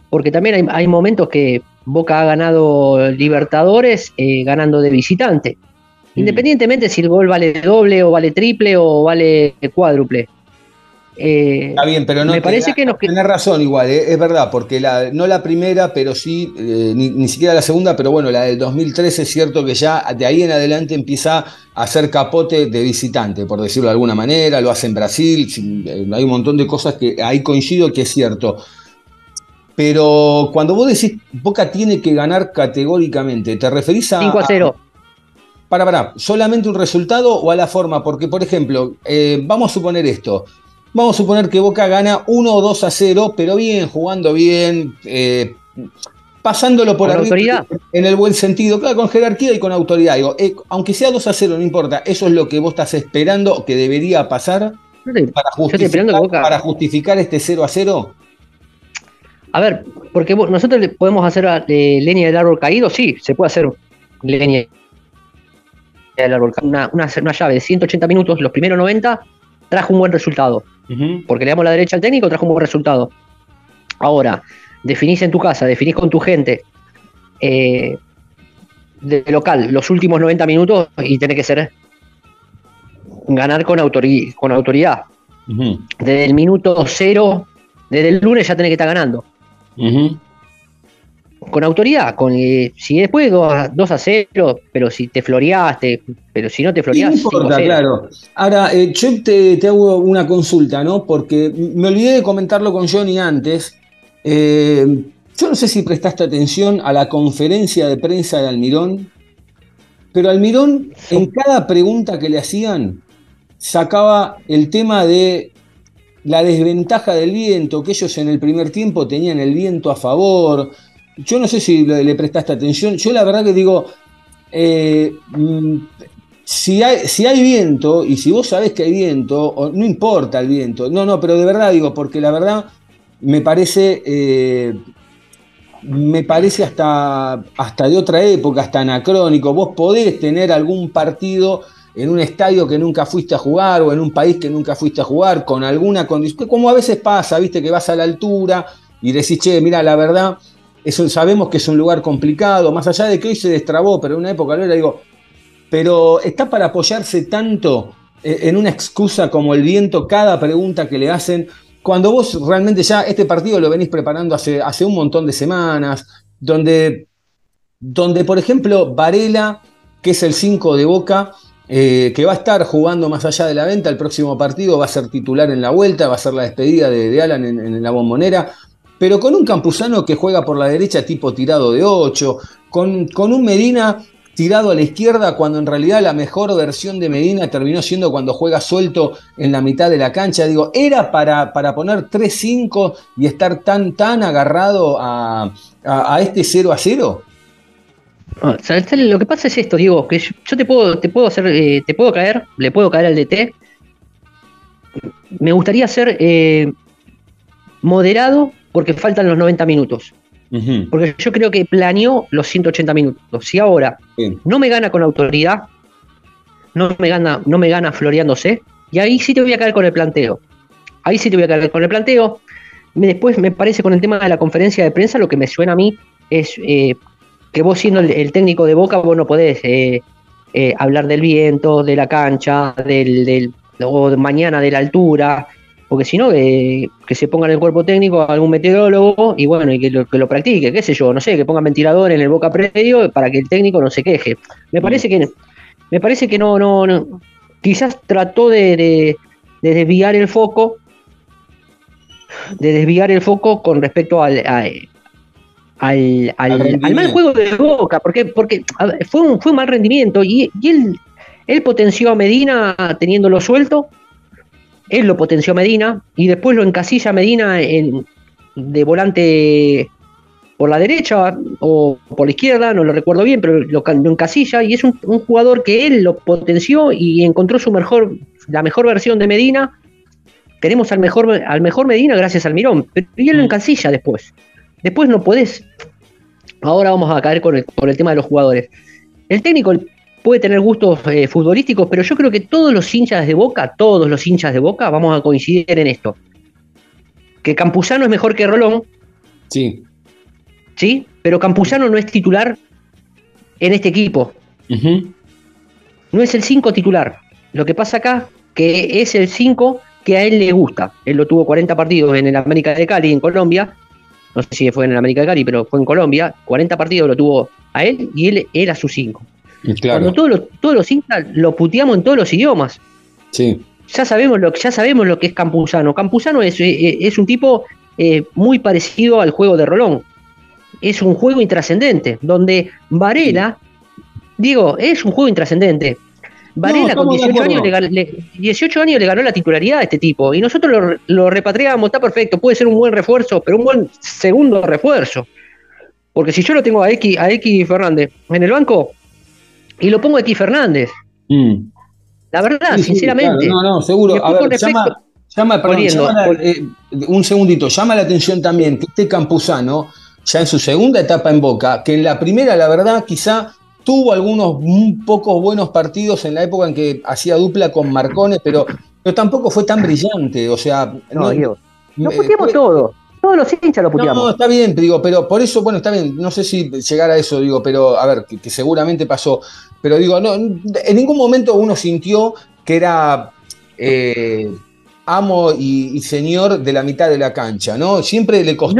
porque también hay, hay momentos que Boca ha ganado Libertadores ganando de visitante Mm. Independientemente si el gol vale doble o vale triple o vale cuádruple. Eh, Está bien, pero no me parece que nos tenés razón igual, eh, es verdad, porque la, no la primera, pero sí, eh, ni, siquiera la segunda, pero bueno, la del 2013 es cierto que ya de ahí en adelante empieza a hacer capote de visitante, por decirlo de alguna manera, lo hace en Brasil, hay un montón de cosas que ahí coincido que es cierto. Pero cuando vos decís Boca tiene que ganar categóricamente, ¿te referís a... 5 a 0 para, para, ¿solamente un resultado o a la forma? Porque, por ejemplo, vamos a suponer esto. Vamos a suponer que Boca gana 1 o 2 a 0, pero bien, jugando bien, eh, pasándolo por ¿Con autoridad? en el buen sentido, claro, con jerarquía y con autoridad. Digo, eh, aunque sea 2 a 0, no importa, eso es lo que vos estás esperando que debería pasar para, justificar, para justificar este 0 a 0. A ver, porque nosotros podemos hacer leña del árbol caído, sí, se puede hacer leña una, una, llave de 180 minutos, los primeros 90, trajo un buen resultado. Porque le damos la derecha al técnico, trajo un buen resultado. Ahora, definís en tu casa, definís con tu gente eh, de local los últimos 90 minutos y tiene que ser ganar con, con autoridad. Desde el minuto cero, desde el lunes ya tenés que estar ganando con autoridad, con eh, si después 2 a, 0, pero si te floreaste, pero si no te floreaste. No importa, claro. Ahora, eh, yo te, hago una consulta, ¿no? Porque me olvidé de comentarlo con Johnny antes. Eh, yo no sé si prestaste atención a la conferencia de prensa de Almirón, pero Almirón, en cada pregunta que le hacían, sacaba el tema de la desventaja del viento, que ellos en el primer tiempo tenían el viento a favor, yo no sé si le, prestaste atención. Yo la verdad que digo, eh, mm, si, hay, si hay viento y si vos sabés que hay viento, no importa el viento. No, no, pero de verdad digo, porque la verdad me parece, eh, me parece hasta, hasta de otra época, hasta anacrónico. Vos podés tener algún partido en un estadio que nunca fuiste a jugar o en un país que nunca fuiste a jugar con alguna condición, como a veces pasa, viste que vas a la altura y decís, che, mira, la verdad, sabemos que es un lugar complicado, más allá de que hoy se destrabó, pero en una época lo era, digo, pero está para apoyarse tanto eh, en una excusa como el viento, cada pregunta que le hacen, cuando vos realmente ya este partido lo venís preparando hace, hace un montón de semanas, donde, donde por ejemplo Varela, que es el 5 de Boca, eh, que va a estar jugando más allá de la venta el próximo partido, va a ser titular en la vuelta, va a ser la despedida de, Alan en, la bombonera pero con un Campuzano que juega por la derecha tipo tirado de 8, con, con un Medina tirado a la izquierda cuando en realidad la mejor versión de Medina terminó siendo cuando juega suelto en la mitad de la cancha. Digo, ¿era para, para poner 3-5 y estar tan, tan agarrado a, este 0 a 0? lo que pasa es esto, Diego, que yo te puedo, te puedo hacer, eh, te puedo caer, le puedo caer al DT. Me gustaría ser eh, moderado porque faltan los 90 minutos. Porque yo creo que planeó los 180 minutos. Si ahora no me gana con autoridad, no me gana, no me gana floreándose, y ahí sí te voy a caer con el planteo. Ahí sí te voy a caer con el planteo. Después me parece con el tema de la conferencia de prensa, lo que me suena a mí es eh, que vos siendo el, técnico de Boca, vos no podés eh, eh, hablar del viento, de la cancha, del, del, o mañana de la altura, porque si no, que se ponga en el cuerpo técnico algún meteorólogo y bueno, y que lo, que lo practique, qué sé yo, no sé, que pongan ventilador en el boca predio para que el técnico no se queje. Me parece que me parece que no, no, no. Quizás trató de, desviar el foco, de desviar el foco con respecto al, al, al, mal juego de Boca, porque, porque fue, un, fue un mal rendimiento y, y él, él potenció a Medina teniéndolo suelto él lo potenció Medina y después lo encasilla Medina en, de volante por la derecha o por la izquierda, no lo recuerdo bien, pero lo, lo encasilla y es un, un jugador que él lo potenció y encontró su mejor, la mejor versión de Medina. Tenemos al mejor, al mejor Medina gracias al Mirón, pero y él lo Mm. encasilla después. Después no podés. Ahora vamos a caer con el, con el tema de los jugadores. El técnico puede tener gustos eh, futbolísticos, pero yo creo que todos los hinchas de Boca, todos los hinchas de Boca, vamos a coincidir en esto. Que Campuzano es mejor que Rolón, Sí. ¿sí? Pero Campuzano no es titular en este equipo. No es el 5 titular. Lo que pasa acá, que es el 5 que a él le gusta. Él lo tuvo 40 partidos en el América de Cali, en Colombia. No sé si fue en el América de Cali, pero fue en Colombia. 40 partidos lo tuvo a él y él era su 5. Claro. Cuando todos los, todos los hinchas lo puteamos en todos los idiomas. Sí. ya sabemos lo, ya sabemos lo que es Campuzano. Campuzano es, eh, es un tipo eh, muy parecido al juego de Rolón. Es un juego intrascendente, donde Varela, digo, es un juego intrascendente. Varela con estamos de 18 años, le, acuerdo. gan- le- 18 años le ganó la titularidad a este tipo y nosotros lo, lo repatriamos, está perfecto, puede ser un buen refuerzo, pero un buen segundo refuerzo. Porque si yo lo tengo a X, a X Fernández en el banco y lo pongo a X Fernández, Mm. la verdad, Sí, sí, sinceramente. claro, no, no, seguro. Después, A ver, respecto- llama, llama, perdón, Volviendo, llama la- vol- eh, un segundito, llama la atención también que este Campuzano, ya en su segunda etapa en Boca, que en la primera, la verdad, quizá tuvo algunos un pocos buenos partidos en la época en que hacía dupla con Marcones, pero, pero tampoco fue tan brillante. O sea, No, Diego. Lo eh, puteamos fue- todo. Todos los hinchas lo no, puteamos. no, está bien, digo, pero por eso, bueno, está bien, no sé si llegar a eso, digo, pero a ver, que, que seguramente pasó, pero digo, no, en ningún momento uno sintió que era eh, amo y, y señor de la mitad de la cancha, ¿no? Siempre le costó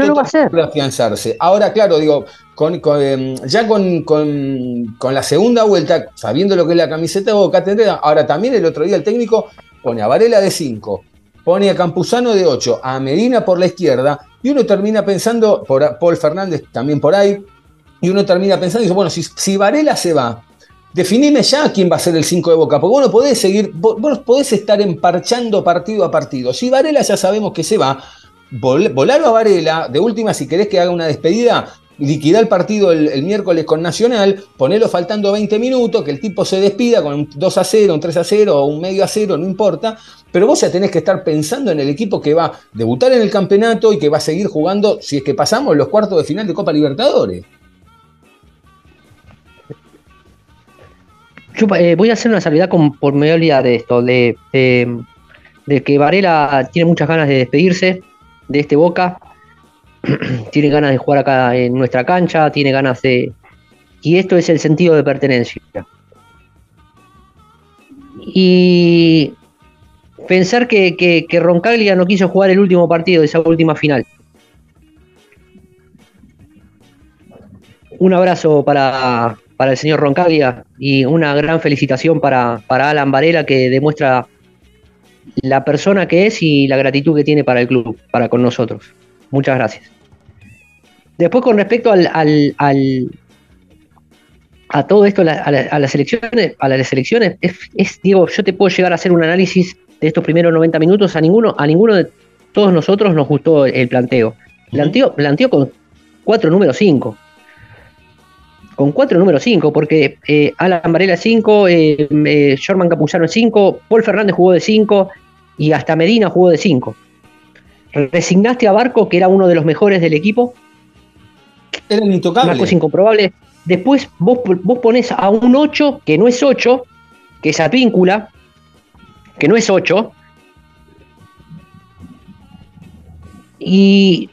No afianzarse. Ahora, claro, digo, con, con, em, ya con, con- con la segunda vuelta, sabiendo lo que es la camiseta de Boca, tendrá- ahora también el otro día el técnico pone a Varela de 5, pone a Campuzano de 8, a Medina por la izquierda, y uno termina pensando, por Paul Fernández también por ahí, y uno termina pensando, y dice, bueno, si, si Varela se va, definime ya quién va a ser el 5 de Boca, porque vos no podés seguir, vos, podés estar emparchando partido a partido. Si Varela ya sabemos que se va, vol- volalo a Varela, de última, si querés que haga una despedida, liquidá el partido el, miércoles con Nacional, ponelo faltando 20 minutos, que el tipo se despida con un 2 a 0, un 3 a 0 o un medio a 0, no importa, pero vos ya tenés que estar pensando en el equipo que va a debutar en el campeonato y que va a seguir jugando, si es que pasamos, los cuartos de final de Copa Libertadores. Eh, voy a hacer una salvedad con, por me voy a olvidar de esto, de, que Varela tiene muchas ganas de despedirse de este Boca, tiene ganas de jugar acá en nuestra cancha, tiene ganas de... Y esto es el sentido de pertenencia. Y pensar que, que, que Roncaglia no quiso jugar el último partido de esa última final. Un abrazo para, para el señor Roncaglia y una gran felicitación para, para Alan Varela que demuestra la persona que es y la gratitud que tiene para el club, para con nosotros. Muchas gracias. Después con respecto al, al- al- a todo esto, la- a, la- a las elecciones, a las elecciones, es, es, Diego, yo te puedo llegar a hacer un análisis de estos primeros 90 minutos. A ninguno, a ninguno de todos nosotros nos gustó el planteo. Planteo, planteo con cuatro números 5 con cuatro números 5, porque eh, Alan Varela 5, eh, eh, Sherman Capuzano 5, Paul Fernández jugó de 5 y hasta Medina jugó de 5. Resignaste a Barco, que era uno de los mejores del equipo, Eran una intocables. cosa incomprobable. Después vos, vos ponés a un 8, que no es 8, que es Advíncula, que no es 8, y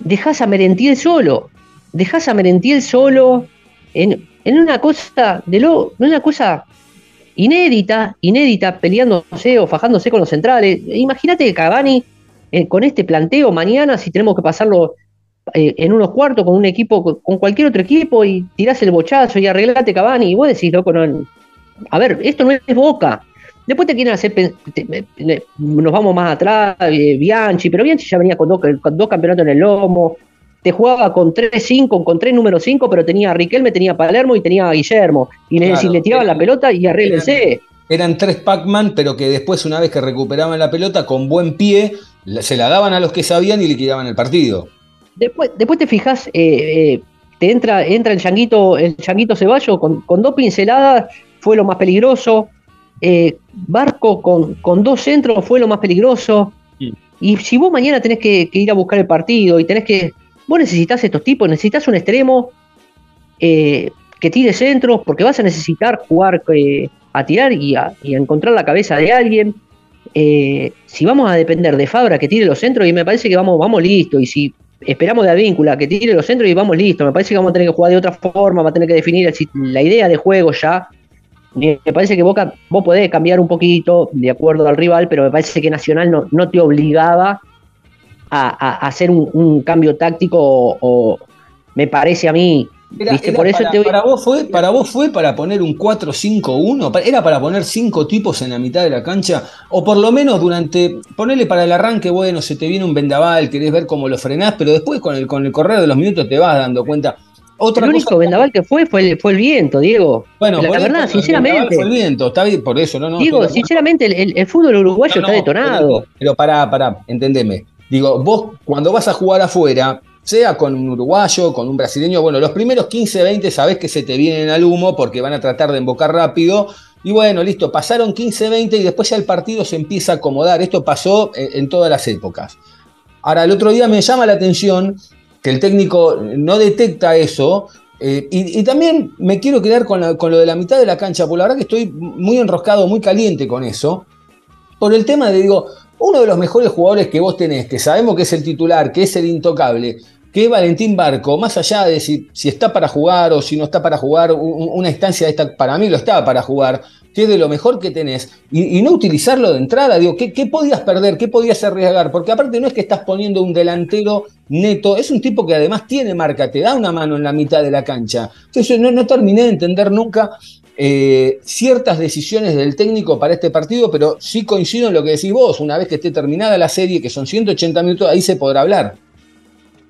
dejás a Merentiel solo. Dejás a Merentiel solo en, una cosa de lo, en una cosa inédita, inédita, peleándose o fajándose con los centrales. Imagínate que Cavani eh, con este planteo mañana, si tenemos que pasarlo eh, en unos cuartos con un equipo, con, cualquier otro equipo, y tirás el bochazo y arreglate Cavani, y vos decís, loco, no, a ver, esto no es boca. Después te quieren hacer, te- nos vamos más atrás, eh, Bianchi, pero Bianchi ya venía con dos, con dos campeonatos en el lomo, te jugaba con 3-5, con tres números 5, pero tenía a Riquelme, tenía a Palermo y tenía a Guillermo. Y le, Claro, decís, le tiraban la eran- pelota y arréglense. eran tres Pac-Man, pero que después, una vez que recuperaban la pelota, con buen pie, se la daban a los que sabían y liquidaban el partido. Después, después te fijas, eh, eh, te entra, entra el changuito, el changuito Ceballo con, con dos pinceladas, fue lo más peligroso. Eh, Barco con, con dos centros fue lo más peligroso. Y si vos mañana tenés que, que ir a buscar el partido y tenés que. Vos necesitas estos tipos, necesitas un extremo eh, que tire centros, porque vas a necesitar jugar eh, a tirar y a, y encontrar la cabeza de alguien. Eh, si vamos a depender de Fabra que tire los centros, y me parece que vamos, vamos listo. Y si esperamos de Advíncula que tire los centros y vamos listo, me parece que vamos a tener que jugar de otra forma, va a tener que definir la idea de juego ya. Me me parece que Boca, vos podés cambiar un poquito de acuerdo al rival, pero me parece que Nacional no, no te obligaba a, hacer un, un cambio táctico o, o me parece a mí. Era- ¿viste? era Por eso para, te voy- para vos fue, para vos fue para poner un 4-5-1, Pa- era para poner cinco tipos en la mitad de la cancha, o por lo menos durante, ponerle para el arranque, bueno, se te viene un vendaval, querés ver cómo lo frenás, pero después con el, con el correr de los minutos te vas dando cuenta. Otra el único cosa- vendaval que fue fue el, fue el viento, Diego. bueno, la, eso, verdad, el sinceramente. Fue el viento, está bien, por eso, no, no. Diego, sinceramente, el, fútbol uruguayo No, está detonado. Pero, pero pará, pará, entendeme. Digo, vos cuando vas a jugar afuera, sea con un uruguayo, con un brasileño, bueno, los primeros 15, 20 sabés que se te vienen al humo porque van a tratar de embocar rápido. Y bueno, listo, pasaron 15, 20 y después ya el partido se empieza a acomodar. Esto pasó en, en todas las épocas. Ahora, el otro día me llama la atención que el técnico no detecta eso. eh, y, y también me quiero quedar con, la- con lo de la mitad de la cancha, porque la verdad que estoy muy enroscado, muy caliente con eso. Por el tema de, digo, uno de los mejores jugadores que vos tenés, que sabemos que es el titular, que es el intocable, que es Valentín Barco, más allá de si, está para jugar o si no está para jugar, un- un- una instancia de esta, para mí lo estaba para jugar, que es de lo mejor que tenés, y, y no utilizarlo de entrada, digo, ¿qué, ¿qué podías perder? ¿Qué podías arriesgar? Porque aparte no es que estás poniendo un delantero neto, es un tipo que además tiene marca, te da una mano en la mitad de la cancha. Entonces no, no terminé de entender nunca eh, ciertas decisiones del técnico para este partido, pero sí coincido en lo que decís vos, una vez que esté terminada la serie, que son 180 minutos, ahí se podrá hablar.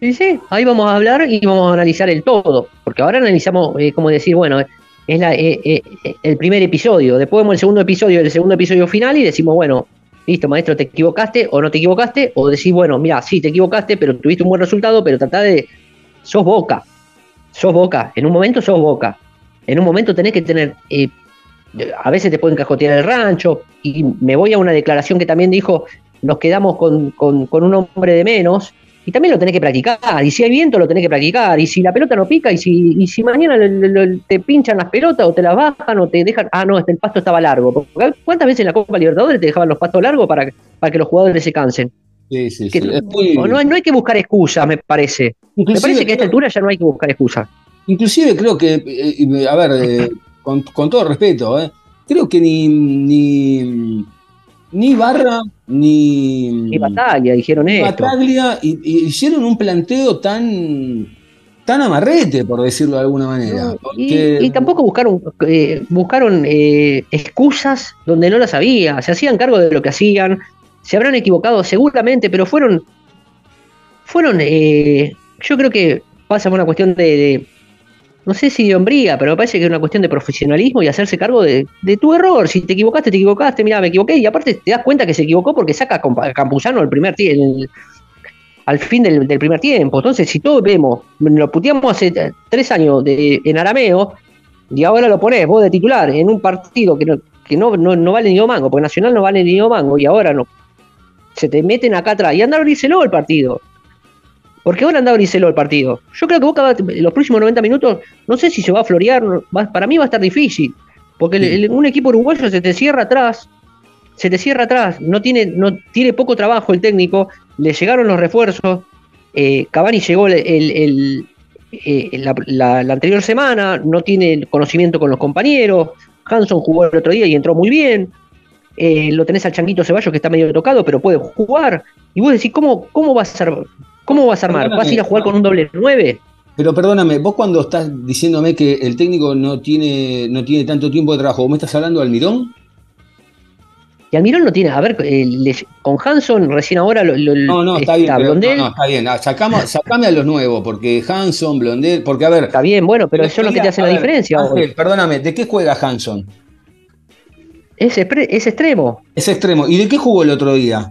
Sí, sí, ahí vamos a hablar y vamos a analizar el todo, porque ahora analizamos, eh, como decir, bueno, es eh, eh, eh, el primer episodio, después vemos el segundo episodio, el segundo episodio final y decimos, bueno, listo, maestro, te equivocaste o no te equivocaste, o decís, bueno, mira, sí, te equivocaste, pero tuviste un buen resultado, pero tratá de, sos boca, sos boca, en un momento sos boca, en un momento tenés que tener, eh, a veces te pueden cajotear el rancho, y me voy a una declaración que también dijo, nos quedamos con, con- con un hombre de menos, y también lo tenés que practicar, y si hay viento lo tenés que practicar, y si la pelota no pica, y si, y si mañana le- le- le- te pinchan las pelotas o te las bajan o te dejan, ah, no, este, el pasto estaba largo. Porque ¿Cuántas veces en la Copa Libertadores te dejaban los pastos largos para, que- para que los jugadores se cansen? Sí, sí, sí. no, muy- no hay, no hay que buscar excusas, me parece. Me parece que a esta altura ya no hay que buscar excusas. Inclusive creo que, eh, a ver, eh, con, con todo respeto, eh, creo que ni, ni, ni Barra, ni, Y batalla, dijeron ni esto. Bataglia y- y hicieron un planteo tan, tan amarrete, por decirlo de alguna manera. Y, tampoco buscaron, eh, buscaron eh, excusas donde no las había, se hacían cargo de lo que hacían, se habrán equivocado seguramente, pero fueron, fueron, eh, yo creo que pasa por una cuestión de, de- no sé si de hombría, pero me parece que es una cuestión de profesionalismo y hacerse cargo de, de tu error. Si te equivocaste, te equivocaste, mira, me equivoqué, y aparte te das cuenta que se equivocó porque saca a Campuzano el primer tiempo, al fin del, primer tiempo. Entonces, si todos vemos, lo puteamos hace tres años de- en arameo, y ahora lo ponés vos de titular en un partido que no, que no, no, no vale ni un mango, porque Nacional no vale ni un mango, y ahora no. Se te meten acá atrás y anda a el partido. Porque ahora anda a abrírselo el partido. Yo creo que Boca va- los próximos 90 minutos, no sé si se va a florear, va- para mí va a estar difícil. Porque el- el- un equipo uruguayo se te cierra atrás, se te cierra atrás, no tiene, no tiene poco trabajo el técnico, le llegaron los refuerzos, eh, Cavani llegó el, el- el- eh, la, la- la anterior semana, no tiene el conocimiento con los compañeros, Hanson jugó el otro día y entró muy bien, eh, lo tenés al Changuito Ceballos que está medio tocado, pero puede jugar, y vos decís, ¿cómo, cómo vas a ar- ¿Cómo vas a armar? ¿Vas a ir a jugar con un doble 9? Pero perdóname, vos cuando estás diciéndome que el técnico no tiene, no tiene tanto tiempo de trabajo, ¿vos me estás hablando de Almirón? Y Almirón no tiene, a ver, eh, le- con Hanson recién ahora lo, lo- No, no, está bien. pero- Blondel, no, no, está bien. Ah, Sacamos, sacame a los nuevos, porque Hanson, Blondel, porque a ver. está bien, bueno, pero eso es lo que te hace la ver, diferencia. Ángel, perdóname, ¿de qué juega Hanson? es, es extremo. Es extremo. ¿Y de qué jugó el otro día?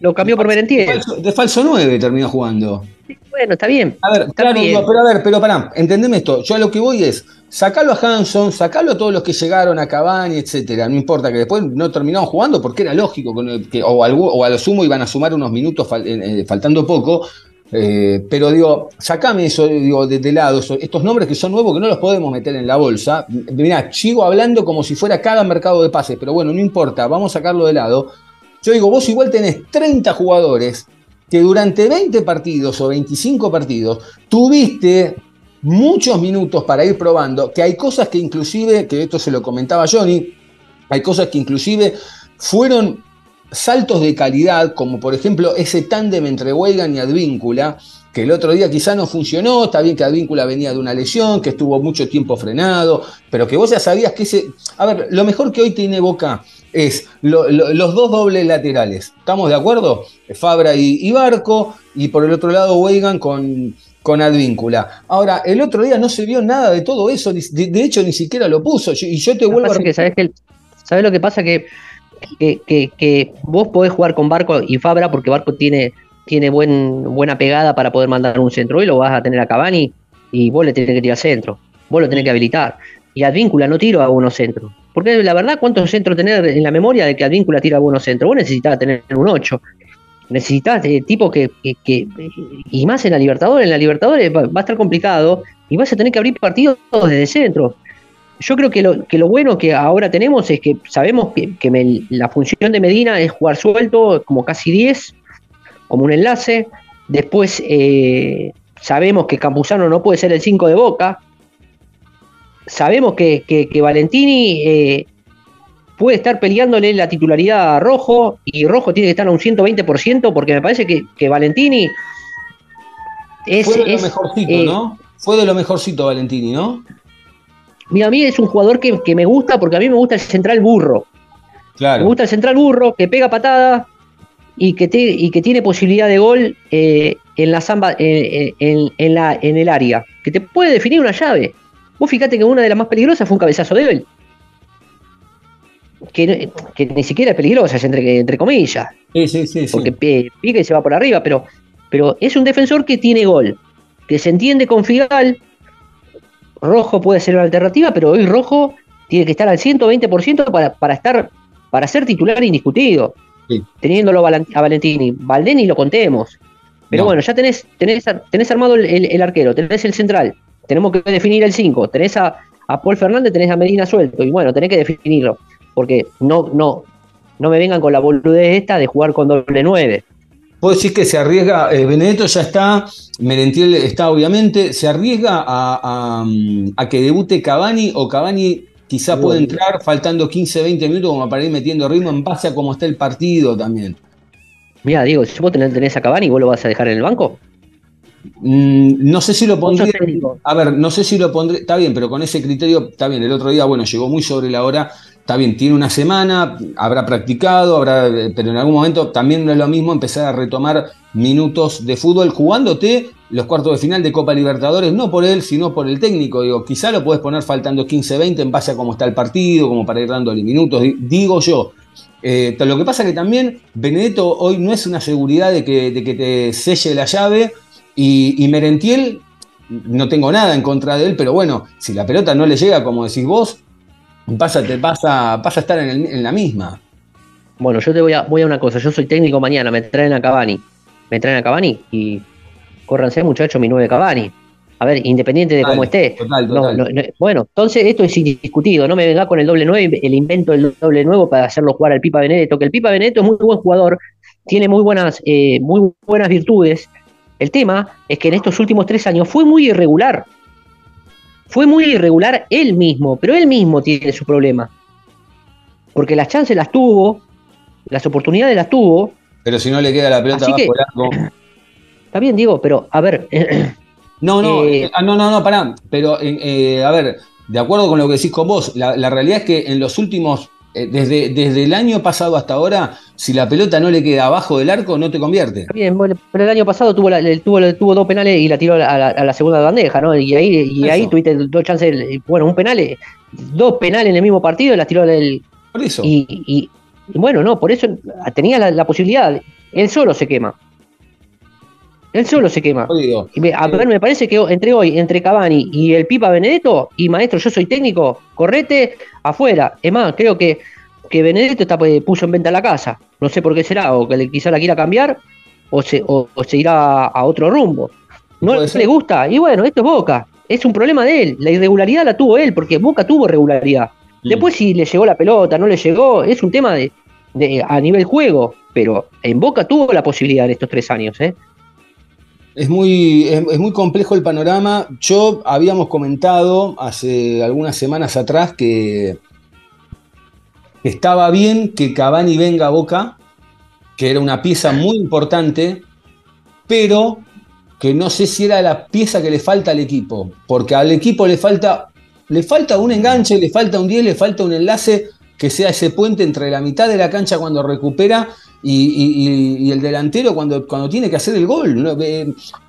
Lo cambió por De Merentiel. falso, de falso 9 terminó jugando. Bueno, está bien. A ver, Está claro, bien. no, pero a ver, pero pará, entendeme esto. Yo a lo que voy es, sacalo a Hanson, sacalo a todos los que llegaron a Cavani, etcétera. No importa que después no terminaron jugando porque era lógico que, que- o, algo- o a lo sumo iban a sumar unos minutos fal- eh, eh, faltando poco. eh, pero digo, sacame eso digo, de, de lado, eso- estos nombres que son nuevos que no los podemos meter en la bolsa. Mirá, sigo hablando como si fuera cada mercado de pases, pero bueno, no importa, vamos a sacarlo de lado. Yo digo, vos igual tenés 30 jugadores que durante 20 partidos o 25 partidos tuviste muchos minutos para ir probando, que hay cosas que inclusive, que esto se lo comentaba Johnny, hay cosas que inclusive fueron saltos de calidad, como por ejemplo ese tándem entre Weigan y Advíncula, que el otro día quizá no funcionó, está bien que Advíncula venía de una lesión, que estuvo mucho tiempo frenado, pero que vos ya sabías que ese... A ver, lo mejor que hoy tiene Boca es lo- lo- los dos dobles laterales, ¿estamos de acuerdo? Fabra y, y Barco, y por el otro lado Weigan con, con Advíncula. Ahora, el otro día no se vio nada de todo eso, de, de hecho ni siquiera lo puso, y yo te Lo vuelvo a... que, ¿sabes, que, ¿sabes lo que pasa? Que, que, que- que vos podés jugar con Barco y Fabra porque Barco tiene, tiene buen, buena pegada para poder mandar un centro y lo vas a tener a Cavani y vos le tenés que tirar centro, vos lo tenés que habilitar. Y Advíncula no tiro a buenos centros. Porque la verdad, ¿cuántos centros tener en la memoria de que Advíncula tira buenos centros? Vos necesitabas tener un 8. Necesitas eh, tipo que, Y más en la Libertadores. En la Libertadores va, a estar complicado y vas a tener que abrir partidos desde centro. Yo creo que lo, que lo bueno que ahora tenemos es que sabemos que, la función de Medina es jugar suelto, como casi 10, como un enlace. Después eh, sabemos que Campuzano no puede ser el 5 de Boca. Sabemos que, que- que Valentini eh, puede estar peleándole la titularidad a Rojo y Rojo tiene que estar a un 120% porque me parece que, que Valentini es... Fue de lo es, mejorcito, eh, ¿no? Fue de lo mejorcito Valentini, ¿no? Mira, a mí es un jugador que, que me gusta porque a mí me gusta el central burro. Me gusta el central burro, que pega patada y que, te- y que tiene posibilidad de gol eh, en la zamba, eh, en, en la, en el área, que te puede definir una llave. Vos fíjate que una de las más peligrosas fue un cabezazo de él. Que, ni siquiera es peligrosa, es entre, entre comillas, Sí, sí, sí. sí. porque pi- pica y se va por arriba, pero, pero es un defensor que tiene gol, que se entiende con Figal. Rojo puede ser una alternativa, pero hoy Rojo tiene que estar al 120% para, para estar para ser titular indiscutido, Sí. teniéndolo a Valentini. Valdeni lo contemos. Pero No. bueno, ya tenés, tenés, tenés armado el, el- el arquero, tenés el central, tenemos que definir el 5, tenés a, a Paul Fernández, tenés a Medina suelto, y bueno, tenés que definirlo, porque no, no, no me vengan con la boludez esta de jugar con doble 9. Puedo decir que se arriesga, eh, Benedetto ya está, Merentiel está obviamente, se arriesga a, a, a que debute Cavani o Cavani quizá puede entrar faltando 15, 20 minutos como para ir metiendo ritmo en base a cómo está el partido también. Mira, digo, si vos tenés, tenés a Cavani, ¿vos lo vas a dejar en el banco? Mm, no sé si lo pondría. A ver, no sé si lo pondré. Está bien, pero con ese criterio, está bien. El otro día, bueno, llegó muy sobre la hora. Está bien, tiene una semana, habrá practicado, habrá, eh, pero en algún momento también no es lo mismo empezar a retomar minutos de fútbol jugándote los cuartos de final de Copa Libertadores, no por él, sino por el técnico. Digo, quizá lo puedes poner faltando 15, 20 en base a cómo está el partido, como para ir dándole minutos, di- digo yo. Eh, lo que pasa que también Benedetto hoy no es una seguridad de que, de que te selle la llave y, y Merentiel, no tengo nada en contra de él, pero bueno, si la pelota no le llega, como decís vos, pasa, te pasa, pasa a estar en, el- en la misma. Bueno, yo te voy a, voy a una cosa, yo soy técnico mañana, me traen a Cavani, me traen a Cavani y córranse muchachos mi 9 Cavani. A ver, independiente de Total, cómo esté. total, No, total. no, no, bueno, entonces esto es indiscutido, no me venga con el doble 9, el invento del doble nuevo para hacerlo jugar al Pipa Benedetto, que el Pipa Benedetto es muy buen jugador, tiene muy buenas, eh, muy buenas virtudes. El tema es que en estos últimos tres años fue muy irregular. Fue muy irregular él mismo, pero él mismo tiene su problema. Porque las chances las tuvo, las oportunidades las tuvo, Pero si no le queda la pelota bajo el arco. está bien, digo, pero a ver, No, no, Eh, ah, no, no, no, pará. Pero, eh, eh, a ver, de acuerdo con lo que decís con vos, la, la realidad es que en los últimos, desde, desde el año pasado hasta ahora, si la pelota no le queda abajo del arco, no te convierte. Bien, bueno, pero el año pasado tuvo, la- tuvo, tuvo dos penales y la tiró a la, a la segunda bandeja, ¿no? Y ahí, y ahí tuviste dos chances, bueno, un penal, eh, dos penales en el mismo partido y la tiró el, Por eso. Y, y- y bueno, no, por eso tenía la, la posibilidad. Él solo se quema. Él solo se quema. Y me- a ver, me parece que entre hoy, entre Cavani y el Pipa Benedetto, y maestro, yo soy técnico, correte afuera. Es más, creo que, que Benedetto está, pues, puso en venta la casa. No sé por qué será, o que le- quizá la quiera cambiar, o se, o, o se irá a otro rumbo. No le ser. gusta, y bueno, esto es Boca. Es un problema de él. La irregularidad la tuvo él, porque Boca tuvo regularidad. Mm. Después, si le llegó la pelota, no le llegó, es un tema de, de- a nivel juego. Pero en Boca tuvo la posibilidad en estos tres años, ¿eh? Es muy, es, muy complejo el panorama. Yo habíamos comentado hace algunas semanas atrás que estaba bien que Cavani venga a Boca, que era una pieza muy importante, pero que no sé si era la pieza que le falta al equipo, porque al equipo le falta, le falta un enganche, le falta un 10, le falta un enlace que sea ese puente entre la mitad de la cancha cuando recupera y, y- y- y el delantero cuando, cuando tiene que hacer el gol. ¿no? Eh,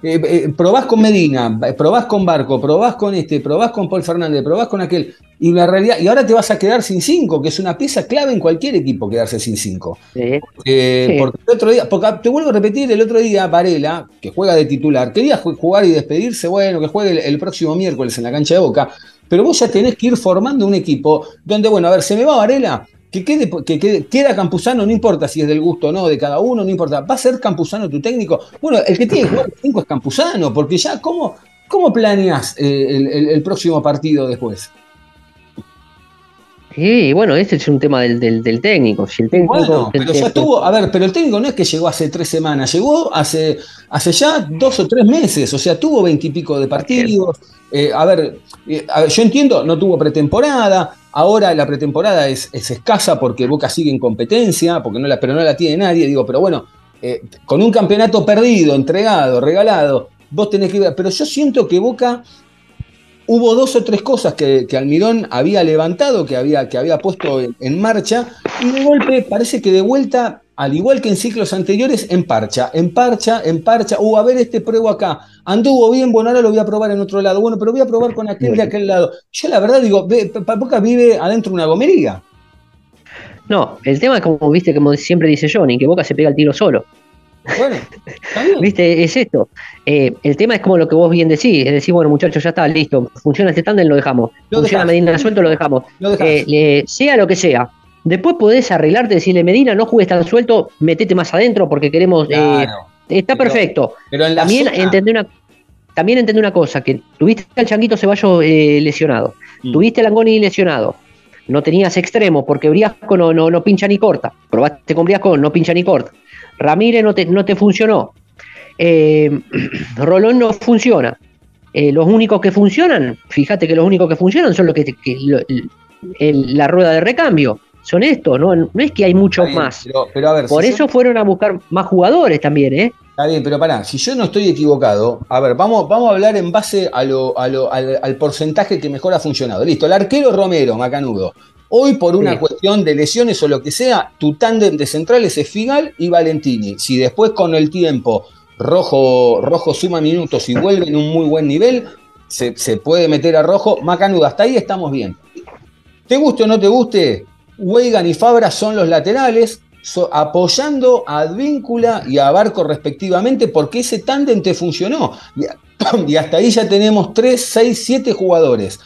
eh, eh, probás con Medina, probás con Barco, probás con este, probás con Paul Fernández, probás con aquel. Y la realidad, y ahora te vas a quedar sin cinco, que es una pieza clave en cualquier equipo quedarse sin cinco. Sí. Porque el otro día, porque te vuelvo a repetir, el otro día Varela, que juega de titular, quería ju- jugar y despedirse, bueno, que juegue el, el próximo miércoles en la cancha de Boca, pero vos ya tenés que ir formando un equipo donde, bueno, a ver, se me va Varela, que quede, que quede, queda Campuzano, no importa si es del gusto o no de cada uno, no importa, va a ser Campuzano tu técnico. Bueno, el que tiene que jugar es Campuzano, porque ya, ¿cómo, cómo planeas eh, el- el próximo partido después? Sí, bueno, ese es un tema del, del, del técnico. Si el técnico Bueno, pero ya estuvo, a ver, pero el técnico no es que llegó hace tres semanas, llegó hace, hace ya dos o tres meses, o sea, tuvo veintipico de partidos. Eh, a, ver, eh, a ver, yo entiendo, no tuvo pretemporada, ahora la pretemporada es, es escasa porque Boca sigue en competencia, porque no la, pero no la tiene nadie, digo, pero bueno, eh, con un campeonato perdido, entregado, regalado, vos tenés que ver, pero yo siento que Boca hubo dos o tres cosas que, Almirón había levantado, que había, que había puesto en, marcha, y de golpe parece que de vuelta, al igual que en ciclos anteriores, en parcha, en parcha, en parcha, uh, a ver este pruebo acá, anduvo bien, bueno, ahora lo voy a probar en otro lado, bueno, pero voy a probar con aquel de aquel lado. Yo la verdad digo, ve, Pa- Boca vive adentro de una gomería. No, el tema es como, viste, como siempre dice Johnny, que Boca se pega el tiro solo. Bueno. ¿Viste? Es esto. Eh, el tema es como lo que vos bien decís, es decir, bueno, muchachos, ya está, listo. Funciona este tándem, lo dejamos. Lo Funciona dejás. Medina suelto, lo dejamos. Lo. Eh, sea lo que sea. Después podés arreglarte, decirle, Medina, no juegues tan suelto, metete más adentro porque queremos. eh, Claro, está pero- perfecto. pero en la También zona- una. También entendí una cosa, que tuviste al Changuito Ceballos eh, lesionado, Mm. tuviste al Angoni lesionado, no tenías extremos porque Briasco no, no, no pincha ni corta, probaste con Briasco, no pincha ni corta, Ramírez no te, no te funcionó, Eh, Rolón no funciona, Eh, los únicos que funcionan, fíjate que los únicos que funcionan son los que, que lo- el- la rueda de recambio, son estos, no, no es que hay muchos bien, más, Pero, pero a ver, por si yo- eso fueron a buscar más jugadores también, ¿eh? Está bien, pero pará, si yo no estoy equivocado, a ver, vamos, vamos a hablar en base a lo, a lo- al, al porcentaje que mejor ha funcionado. Listo, el arquero Romero, Macanudo. Hoy, por una Sí. cuestión de lesiones o lo que sea, tu tándem de centrales es Figal y Valentini. Si después con el tiempo Rojo, Rojo suma minutos y vuelve en un muy buen nivel, se, se puede meter a Rojo. Macanudo, hasta ahí estamos bien. Te guste o no te guste, Weigan y Fabra son los laterales, so- apoyando a Advíncula y a Barco respectivamente, porque ese tándem te funcionó. Y, y hasta ahí ya tenemos 3, 6, 7 jugadores.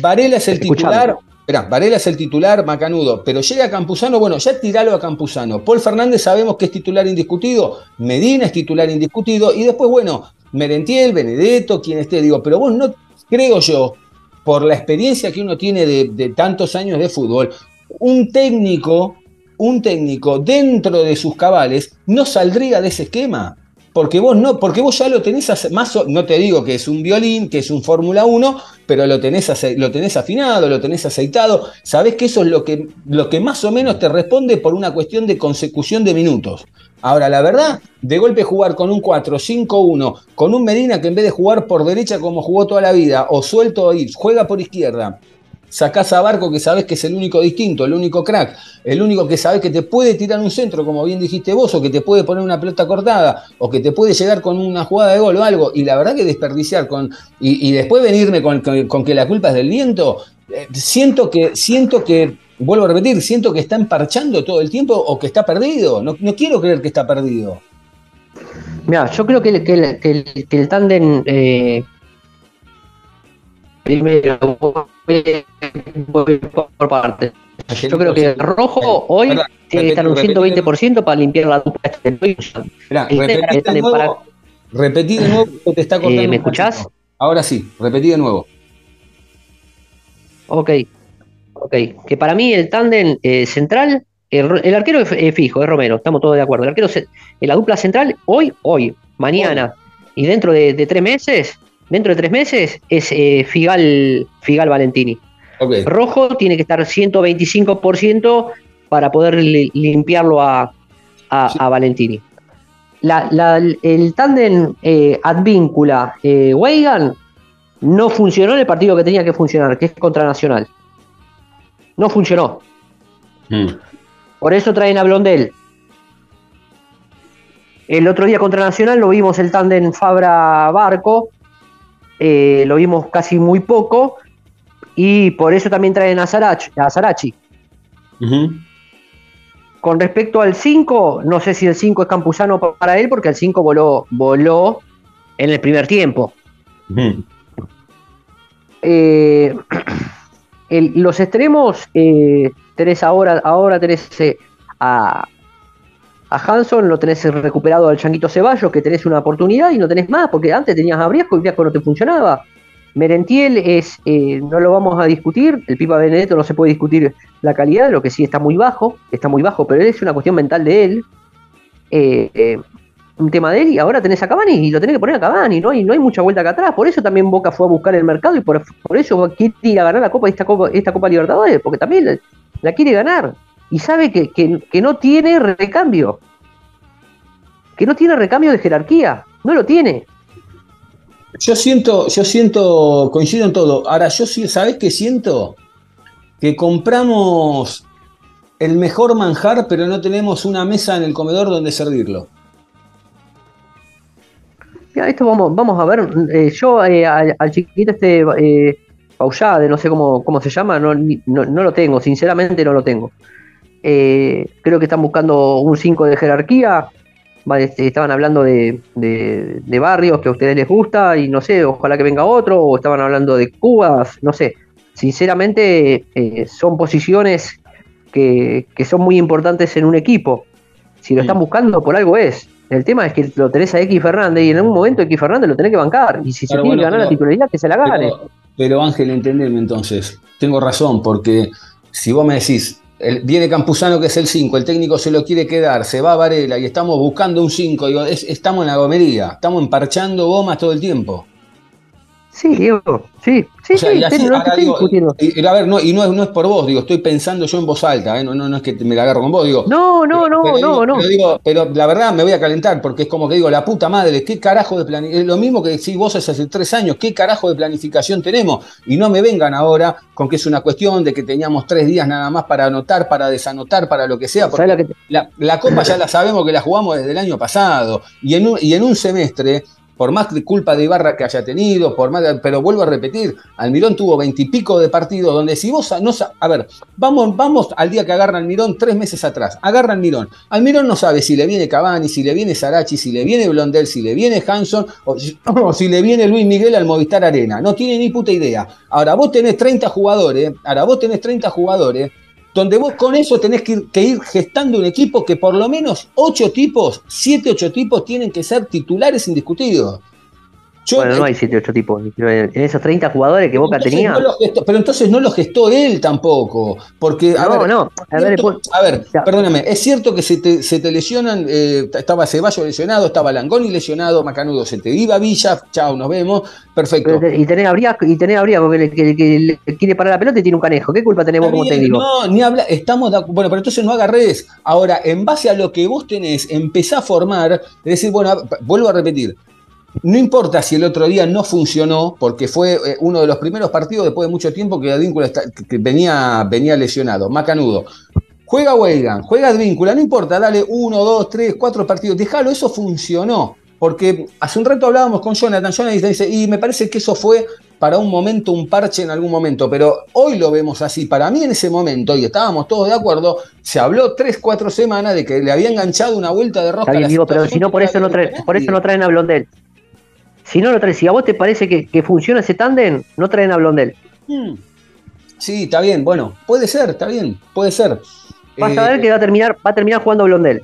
Varela es el Escuchame. titular. Esperá, Varela es el titular, Macanudo, pero llega Campuzano, bueno, ya tiralo a Campuzano. Paul Fernández sabemos que es titular indiscutido, Medina es titular indiscutido, y después, bueno, Merentiel, Benedetto, quien esté, digo, pero vos no, creo yo, por la experiencia que uno tiene de, de tantos años de fútbol, un técnico, un técnico dentro de sus cabales no saldría de ese esquema. Porque vos no, porque vos ya lo tenés más, no te digo que es un violín, que es un Fórmula 1, pero lo tenés, lo tenés afinado, lo tenés aceitado, sabés que eso es lo que, lo que más o menos te responde por una cuestión de consecución de minutos. Ahora, la verdad, de golpe jugar con un 4-5-1, con un Medina que en vez de jugar por derecha como jugó toda la vida, o suelto ahí, juega por izquierda, sacás a Barco que sabes que es el único distinto, el único crack, el único que sabes que te puede tirar un centro, como bien dijiste vos, o que te puede poner una pelota cortada, o que te puede llegar con una jugada de gol o algo, y la verdad que desperdiciar con, y, después venirme con, con- que la culpa es del viento, eh, siento que, siento que, vuelvo a repetir, siento que está emparchando todo el tiempo o que está perdido. No, no quiero creer que está perdido. Mira, yo creo que, el- que el, que el, que el tándem. eh, primero, voy, por partes. Yo creo que el rojo hoy tiene que estar un repetí- repetí- 120% para limpiar la dupla. este Esperá, El repetí de nuevo, para- repetí de nuevo que te está cortando. Eh, ¿me un cachito. escuchás? Ahora sí, repetí de nuevo. Ok, ok. Que para mí el tándem eh, central, el, ro- el arquero es es fijo, es Romero, estamos todos de acuerdo. El arquero, la dupla central, hoy, hoy, mañana y dentro de, de tres meses, dentro de tres meses, es eh, Figal, Figal Valentini. Rojo tiene que estar 125% para poder li- limpiarlo a, a- Sí. a Valentini. La- la- el tándem eh, Advíncula eh, Weigan no funcionó en el partido que tenía que funcionar, que es contra Nacional. No funcionó. Mm. Por eso traen a Blondel. El otro día contra Nacional lo vimos el tándem Fabra Barco. Eh, lo vimos casi muy poco. Y por eso también traen a Sarachi. A Sarachi. Ujú. Con respecto al 5, no sé si el 5 es campusano pa- para él, porque el 5 voló, voló en el primer tiempo. Eh, el- los extremos, eh, tenés ahora, ahora tenés eh, a, a Hanson, lo tenés recuperado al Changuito Ceballos, que tenés una oportunidad y no tenés más, porque antes tenías a Briasco y Briasco no te funcionaba. Merentiel es, eh, no lo vamos a discutir, el Pipa Benedetto no se puede discutir la calidad, lo que sí está muy bajo, está muy bajo, pero es una cuestión mental de él. Eh, eh, un tema de él y ahora tenés a Cavani y lo tenés que poner a Cavani, ¿no? Y no hay mucha vuelta acá atrás. Por eso también Boca fue a buscar el mercado y por, por eso quiere ir a ganar la Copa, esta Copa, esta Copa Libertadores, porque también la, la quiere ganar. Y sabe que, que- que no tiene recambio. Que no tiene recambio de jerarquía. No lo tiene. Yo siento, yo siento, coincido en todo. Ahora, yo sí, ¿sabés qué siento? Que compramos el mejor manjar, pero no tenemos una mesa en el comedor donde servirlo. Mira, esto vamos, vamos a ver. eh, yo eh, al, al chiquito este eh, Paullade, no sé cómo, cómo se llama, no, no lo tengo, sinceramente no lo tengo. Eh, creo que están buscando un 5 de jerarquía. Este, estaban hablando de, de- de barrios que a ustedes les gusta y no sé, ojalá que venga otro, o estaban hablando de Cubas, no sé. Sinceramente, eh, son posiciones que, que son muy importantes en un equipo. Si lo están buscando, por algo es. El tema es que lo tenés a X Fernández y en algún momento X Fernández lo tenés que bancar. Y si Claro, se tiene bueno, que ganar la titularidad, que se la gane. Pero, pero, Ángel, entendeme entonces. Tengo razón, porque si vos me decís, el- viene Campuzano que es el 5, el técnico se lo quiere quedar, se va a Varela y estamos buscando un 5, digo, es- estamos en la gomería, estamos emparchando gomas todo el tiempo. Sí, Diego, sí, sí, O sea, sí, y así, no estoy digo, discutiendo. y- a ver, no, y no es, no es por vos, digo, estoy pensando yo en voz alta, ¿eh? no, no, no es que me la agarro con vos, digo. No, no, no, pero no, digo, no. Pero, digo, pero la verdad me voy a calentar porque es como que digo, la puta madre, ¿qué carajo de planificación? Es lo mismo que decís vos hace tres años, ¿qué carajo de planificación tenemos? Y no me vengan ahora con que es una cuestión de que teníamos tres días nada más para anotar, para desanotar, para lo que sea. Porque ¿Sabes lo que te- la, la Copa ya la sabemos que la jugamos desde el año pasado. Y en un, y en un semestre, por más culpa de Ibarra que haya tenido, por más pero vuelvo a repetir, Almirón tuvo veintipico de partidos donde si vos a ver, vamos, vamos al día que agarra Almirón tres meses atrás. Agarra Almirón. Almirón no sabe si le viene Cavani, si le viene Sarachi, si le viene Blondel, si le viene Hanson o, o si le viene Luis Miguel al Movistar Arena. No tiene ni puta idea. Ahora vos tenés 30 jugadores, ahora vos tenés 30 jugadores donde vos con eso tenés que ir, gestando un equipo que por lo menos ocho tipos, siete, ocho tipos tienen que ser titulares indiscutidos. Yo- Bueno, no hay 7, 8 tipos. En esos 30 jugadores que Boca tenía. no lo gestó- pero entonces no lo gestó él tampoco. Porque, a No, ver, no. A ver, después- a ver, Ya. perdóname, es cierto que se te, se te lesionan, eh, estaba Ceballos lesionado, estaba Langoni lesionado, Macanudo se te iba Villa, chao, nos vemos, perfecto. pero y tenés a Briasco, y tenés a Briasco que, le- que- que le quiere parar la pelota y tiene un canejo. ¿Qué culpa tenemos Está como bien, técnico? No, ni habla, estamos de bueno, pero entonces no agarres. Ahora, en base a lo que vos tenés, empezá a formar, es decir, bueno, a- vuelvo a repetir. No importa si el otro día no funcionó, porque fue eh, uno de los primeros partidos después de mucho tiempo que Advíncula venía, venía lesionado, macanudo. Juega Weigan, juega Advíncula, no importa, dale uno, dos, tres, cuatro partidos, déjalo, eso funcionó. Porque hace un rato hablábamos con Jonathan, Jonathan dice, y me parece que eso fue para un momento, un parche en algún momento, pero hoy lo vemos así. Para mí en ese momento, y estábamos todos de acuerdo, se habló tres, cuatro semanas de que le había enganchado una vuelta de rosca. Está bien, digo, pero si no, por eso no, había traen, visto por eso nadie. no traen a Blondel. Si no lo traen, si a vos te parece que, que funciona ese tándem, no traen a Blondel. Mm. Sí, está bien, bueno, puede ser, está bien, puede ser. Vas Eh, a ver que va a terminar, va a terminar jugando Blondel.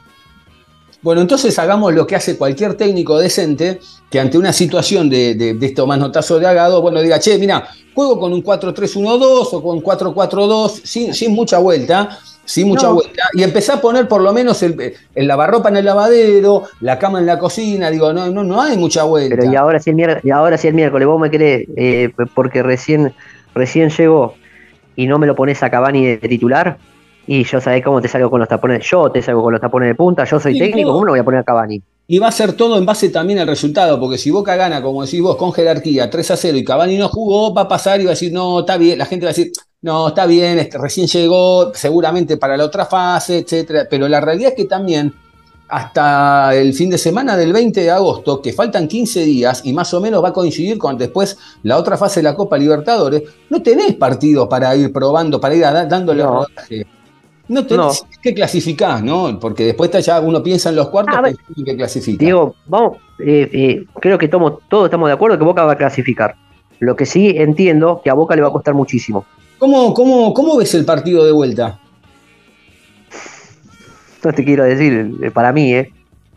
Bueno, entonces hagamos lo que hace cualquier técnico decente que ante una situación de, de, de estos manotazos de agado, bueno, diga, che, mira, juego con un 4-3-1-2 o con 4-4-2, sin, sin mucha vuelta, sin mucha No. vuelta, y empezar a poner por lo menos el, el lavarropa en el lavadero, la cama en la cocina, digo, no, no, no hay mucha vuelta. Pero y ahora sí el miércoles, y ahora sí el miércoles, vos me querés, eh, porque recién, recién llegó y no me lo pones a Cavani de titular, y yo sabés cómo te salgo con los tapones, yo te salgo con los tapones de punta, yo soy Sí, técnico, no. ¿cómo no voy a poner a Cavani? Y va a ser todo en base también al resultado, porque si Boca gana, como decís vos, con jerarquía 3 a 0 y Cavani no jugó, va a pasar y va a decir, no, está bien, la gente va a decir, no, está bien, este, recién llegó, seguramente para la otra fase, etcétera. Pero la realidad es que también, hasta el fin de semana del 20 de agosto, que faltan 15 días y más o menos va a coincidir con después la otra fase de la Copa Libertadores, no tenés partidos para ir probando, para ir a dándole No. rodaje. No tenés que clasificar, ¿no? Porque después ya uno piensa en los cuartos Ah, en que clasifica. Diego, vamos, eh, eh, creo que tomo- todos estamos de acuerdo que Boca va a clasificar. Lo que sí entiendo que a Boca le va a costar muchísimo. ¿Cómo, cómo, ¿Cómo ves el partido de vuelta? No te quiero decir, eh, para mí, ¿eh?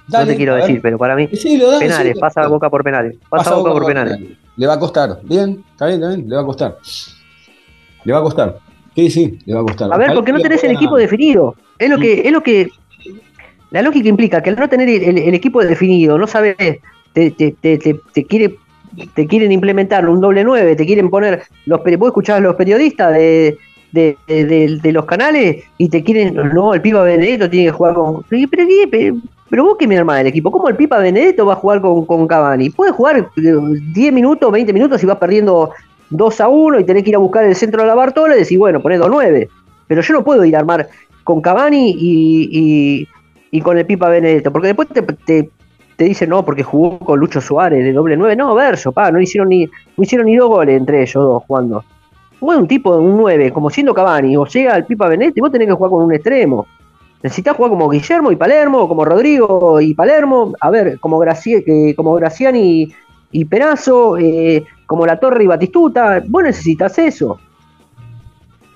Dale, no te quiero decir, pero para mí, Decilo, dale, penales, pasa Boca por penales. Pasa, Boca, por penales. Le va a costar. Bien, está bien, está bien, le va a costar. Le va a costar. Sí, sí, le va a costar. A ver, porque no tenés el equipo definido. Es lo que, es lo que. La lógica implica que al no tener el, el- el equipo definido, no sabes, te, te, te, te- te quiere, te quieren implementar un doble nueve, te quieren poner los vos escuchás a los periodistas de, de, los canales y te quieren, no, el Pipa Benedetto tiene que jugar con. Pero, pero, pero, pero vos que me armás el equipo, ¿cómo el Pipa Benedetto va a jugar con, con Cavani? Puede jugar eh, 10 minutos, 20 minutos y vas perdiendo 2 a 1 y tenés que ir a buscar el centro de la Bartola y decir, bueno, poné 2-9. Pero yo no puedo ir a armar con Cavani y, y- y con el Pipa Benedetto, porque después te, te dicen, no, porque jugó con Lucho Suárez de doble 9. No, verso, pa, no hicieron ni, no hicieron ni dos goles entre ellos dos jugando. Juega un tipo de un 9, como siendo Cavani, o llega el Pipa Benedetto y vos tenés que jugar con un extremo. Necesitas jugar como Guillermo y Palermo, como Rodrigo y Palermo, a ver, como, Gracie, que- como Graciani y, y eh, como La Torre y Batistuta. Vos necesitas eso.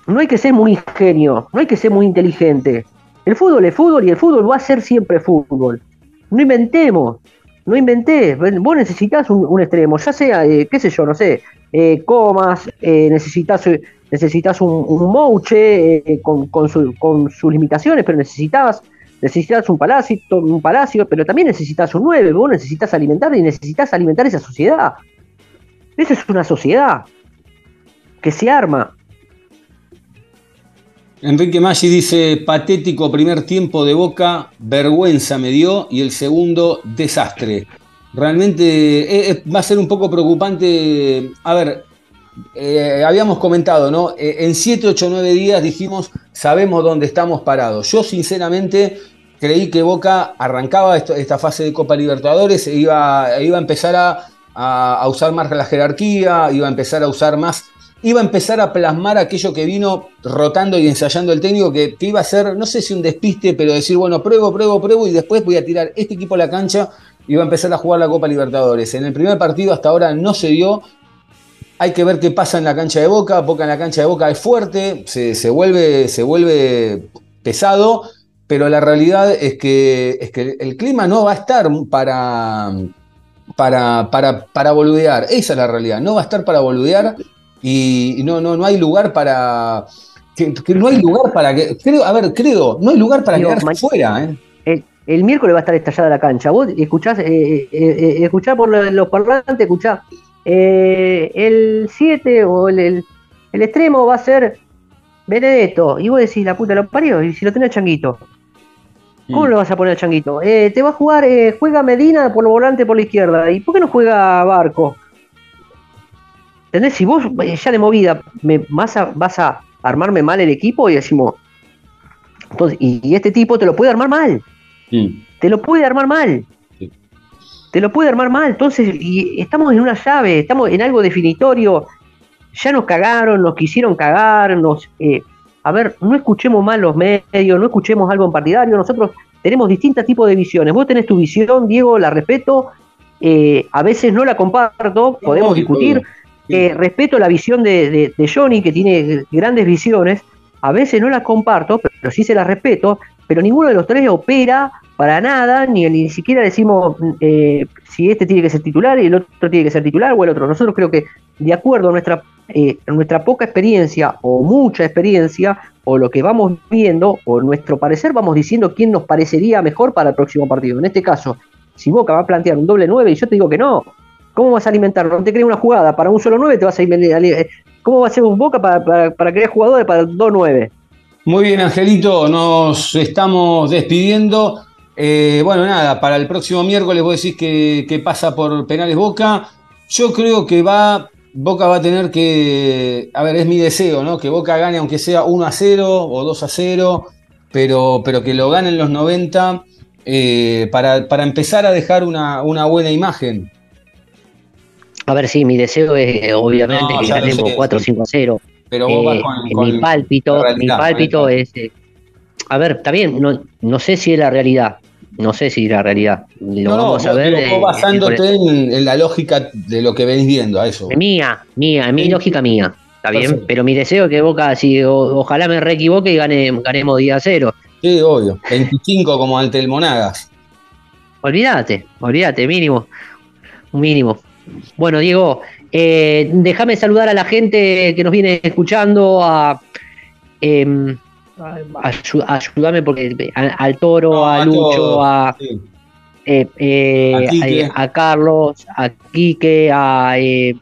No hay que ser muy ingenio, no hay que ser muy inteligente. El fútbol es fútbol y el fútbol va a ser siempre fútbol. No inventemos, no inventés. Vos necesitas un, extremo, ya sea, eh, qué sé yo, no sé, eh, comas, eh, necesitas, un, un Mouche con, con, su- con sus limitaciones, pero necesitas, necesitas un palacio, un palacio, pero también necesitas un 9, vos necesitas alimentar y necesitas alimentar esa sociedad. Esa es una sociedad que se arma. Enrique Maggi dice, patético primer tiempo de Boca, vergüenza me dio, y el segundo, desastre. Realmente eh, eh, va a ser un poco preocupante. A ver, eh, habíamos comentado, ¿no? En 7, 8, 9 días dijimos, sabemos dónde estamos parados. Yo sinceramente creí que Boca arrancaba esta fase de Copa Libertadores e iba, e iba a empezar a- a usar más la jerarquía, iba a empezar a usar más, iba a empezar a plasmar aquello que vino rotando y ensayando el técnico, que, iba a ser, no sé si un despiste, pero decir, bueno, pruebo, pruebo, pruebo y después voy a tirar este equipo a la cancha y va a empezar a jugar la Copa Libertadores. En el primer partido hasta ahora no se dio, hay que ver qué pasa en la cancha de Boca. Boca en la cancha de Boca es fuerte, se, se vuelve, se vuelve pesado, pero la realidad es que, es que el clima no va a estar para, para, para, para boludear. Esa es la realidad. No va a estar para boludear y no, no, no hay lugar para. Que, que no hay lugar para que. Creo, a ver, creo, no hay lugar para Digo, quedarse fuera. ¿eh? El, el miércoles va a estar estallada la cancha. Vos escuchás, eh, eh, eh, escuchá por los, parlantes, escuchá. eh, el 7 o el, el- el extremo va a ser Benedetto. Y vos decís, la puta lo parió. Y si lo tenés Changuito. ¿Cómo lo vas a poner a Changuito? Eh, te va a jugar, eh, juega Medina por el volante por la izquierda. ¿Y por qué no juega Barco? ¿Entendés? Si vos eh, ya de movida me, vas, a, vas a armarme mal el equipo y decimos. Entonces, y, y este tipo te lo puede armar mal te lo puede armar mal. Sí. Te lo puede armar mal. Entonces, y estamos en una llave, estamos en algo definitorio ya nos cagaron, nos quisieron cagar, nos... eh, a ver, no escuchemos mal los medios, no escuchemos algo en partidario, nosotros tenemos distintos tipos de visiones. Vos tenés tu visión, Diego, la respeto, eh, a veces no la comparto, podemos discutir. Eh, respeto la visión de, de- Johnny, que tiene grandes visiones, a veces no las comparto, pero sí se las respeto, pero ninguno de los tres opera para nada, ni, ni siquiera decimos eh, si este tiene que ser titular y el otro tiene que ser titular o el otro. Nosotros creo que de acuerdo a nuestra, eh, poca experiencia o mucha experiencia, o lo que vamos viendo, o nuestro parecer, vamos diciendo quién nos parecería mejor para el próximo partido. En este caso, si Boca va a plantear un doble 9 y yo te digo que no, ¿cómo vas a alimentarlo? No te crees una jugada para un solo 9, te vas a alimentar. ¿Cómo va a ser un Boca para, para, para crear jugadores para el 2-9? Muy bien, Angelito, nos estamos despidiendo. Eh, bueno, nada, para el próximo miércoles vos decís que, que pasa por penales Boca. Yo creo que va, Boca va a tener que, a ver, es mi deseo, ¿no? Que Boca gane aunque sea 1 a 0 o 2 a 0, pero, pero que lo gane en los 90 eh, para, para empezar a dejar una, una buena imagen. A ver, sí, mi deseo es eh, obviamente No, que ganemos sé, 4 sí. 5 a 0. Pero vos vas Eh, con, mi con pálpito, la mi realidad, pálpito es. eh, a ver, está bien, no, no sé si es la realidad. No sé si es la realidad. Lo No, no, a vos, ver. digo, vos eh, basándote en, en la lógica de lo que venís viendo, a eso. Mía, mía, mi lógica mía. Está bien, Perfecto. pero mi deseo es que Boca, si, o- ojalá me re equivoque y gane, ganemos 10 a 0. Sí, obvio. 25 como ante el Monagas. Olvídate, olvídate, mínimo. Un mínimo. Bueno, Diego, eh, déjame saludar a la gente que nos viene escuchando, a, em, a- ayúdame porque a- al Toro, No, a a Lucho, todos, a, sí. eh, eh, A Quique. a- a Carlos, a Quique, a, eh,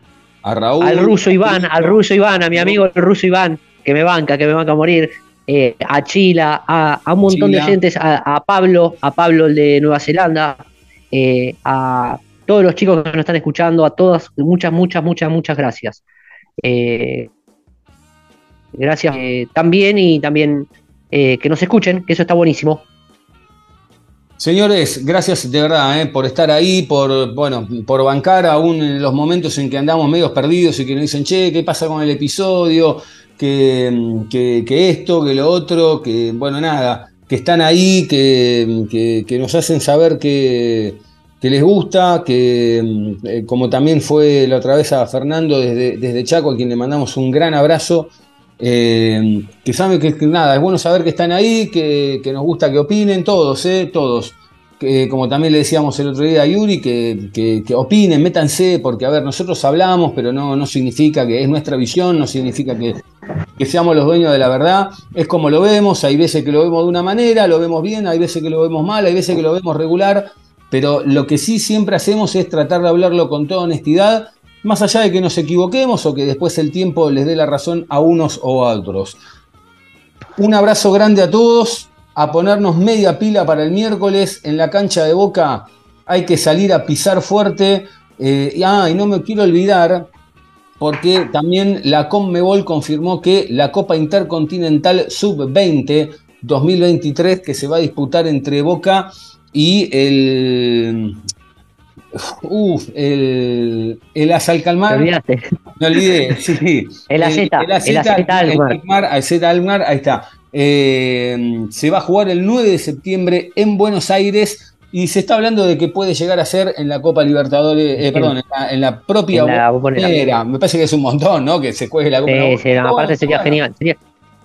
A Raúl. al ruso Iván, a al ruso Iván, a mi amigo el ruso Iván, que me banca, que me banca a morir, eh, a Chila, a, a un montón Chila. de gente, a, a Pablo, a Pablo el de Nueva Zelanda, eh, a todos los chicos que nos están escuchando, a todas, muchas, muchas, muchas, muchas gracias. Eh, gracias eh, también y también eh, que nos escuchen, que eso está buenísimo. Señores, gracias de verdad por estar ahí, por, bueno, por bancar aún en los momentos en que andamos medios perdidos y que nos dicen, che, ¿qué pasa con el episodio? Que, que- que esto, que lo otro, que, bueno, nada, que están ahí, que- que nos hacen saber que, que les gusta, que eh, como también fue la otra vez a Fernando desde, desde Chaco, a quien le mandamos un gran abrazo. Eh, que saben que, nada, es bueno saber que están ahí, que, que nos gusta que opinen, todos, eh, todos. Que, como también le decíamos el otro día a Yuri, que, que- que opinen, métanse, porque a ver, nosotros hablamos, pero no, no significa que es nuestra visión, no significa que, que seamos los dueños de la verdad, es como lo vemos, hay veces que lo vemos de una manera, lo vemos bien, hay veces que lo vemos mal, hay veces que lo vemos regular, pero lo que sí siempre hacemos es tratar de hablarlo con toda honestidad, más allá de que nos equivoquemos o que después el tiempo les dé la razón a unos o a otros. Un abrazo grande a todos, a ponernos media pila para el miércoles en la cancha de Boca. Hay que salir a pisar fuerte. Eh, y, ah, y no me quiero olvidar, porque también la Conmebol confirmó que la Copa Intercontinental Sub-20 2023, que se va a disputar entre Boca y el. Uf, el, el Azalcalmar. Me olvidé, sí. El AZ, el. Alkmaar, AZ Alkmaar, ahí está. Eh, se va a jugar el 9 de septiembre en Buenos Aires y se está hablando de que puede llegar a ser en la Copa Libertadores, eh, perdón, en la, en la propia En la bombonera. Me parece que es un montón, ¿no? Que se juegue la Copa. Sí, sí, no, aparte sería Bueno, genial. sería-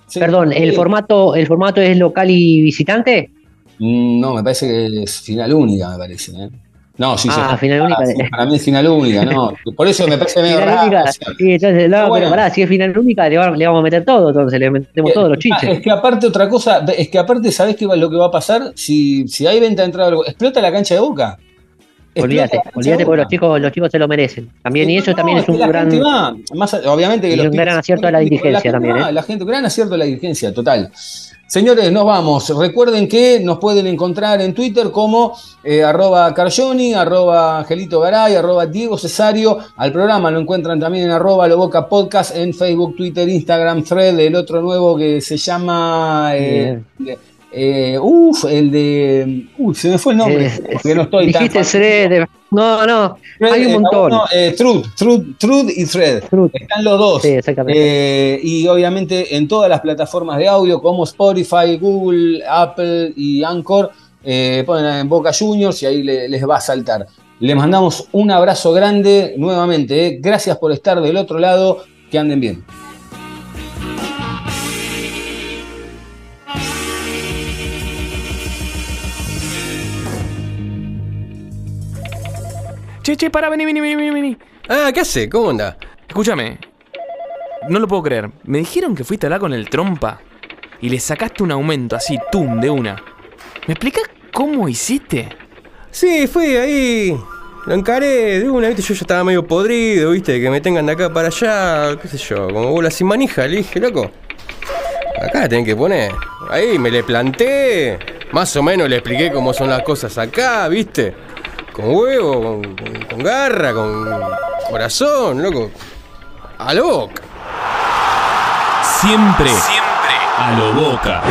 sí, Perdón, ¿el formato, ¿el formato es local y visitante? Mm, No, me parece que es final única, me parece. ¿eh? No, sí, Ah, sí. final única. sí, para mí es final única, ¿no? Por eso me parece medio Final raro. única. o sea, Sí, entonces, no, Pero bueno. pero pará, si es final única, le, va- le vamos a meter todo, entonces le metemos todos los Ah, chiches. Es que aparte otra cosa, es que aparte, ¿sabés qué va, lo que va a pasar? Si, si hay venta de entrada, explota la cancha de boca. Olvídate, olvídate porque los chicos, los chicos se lo merecen. También, y eso no, también es un gran. más obviamente que los un gran acierto de la dirigencia también, va, ¿eh? La gente, gran acierto de la dirigencia, total. Señores, nos vamos. Recuerden que nos pueden encontrar en Twitter como eh, arroba Carjoni, arroba Angelito Garay, arroba Diego Cesario. Al programa lo encuentran también en arroba Loboca Podcast en Facebook, Twitter, Instagram, Thread, el otro nuevo que se llama eh, Eh, uf, el de. Uy, se me fue el nombre. Eh, porque no estoy tan. Dijiste Thread. No, no, hay un Eh, montón. no, eh, Truth, Truth, Truth y Thread. Truth. Están los dos. Sí, exactamente. Eh, y obviamente en todas las plataformas de audio como Spotify, Google, Apple y Anchor, eh, ponen en Boca Juniors y ahí le- les va a saltar. Les mandamos un abrazo grande nuevamente. eh. Gracias por estar del otro lado. Que anden bien. Che, che, para, vení, vení, vení, vení. Ah, ¿qué hace? ¿Cómo anda? Escúchame. No lo puedo creer. Me dijeron que fuiste a hablar con el trompa y le sacaste un aumento así, tum, de una. ¿Me explicas cómo hiciste? Sí, fui ahí. Lo encaré de una, viste, yo ya estaba medio podrido, viste, que me tengan de acá para allá, qué sé yo, como bola sin manija, le dije, loco. Acá la tienen que poner. Ahí me le planté. Más o menos le expliqué cómo son las cosas acá, viste. Con huevo, con, con- con garra, con corazón, loco. A lo boca. Siempre, siempre a lo boca.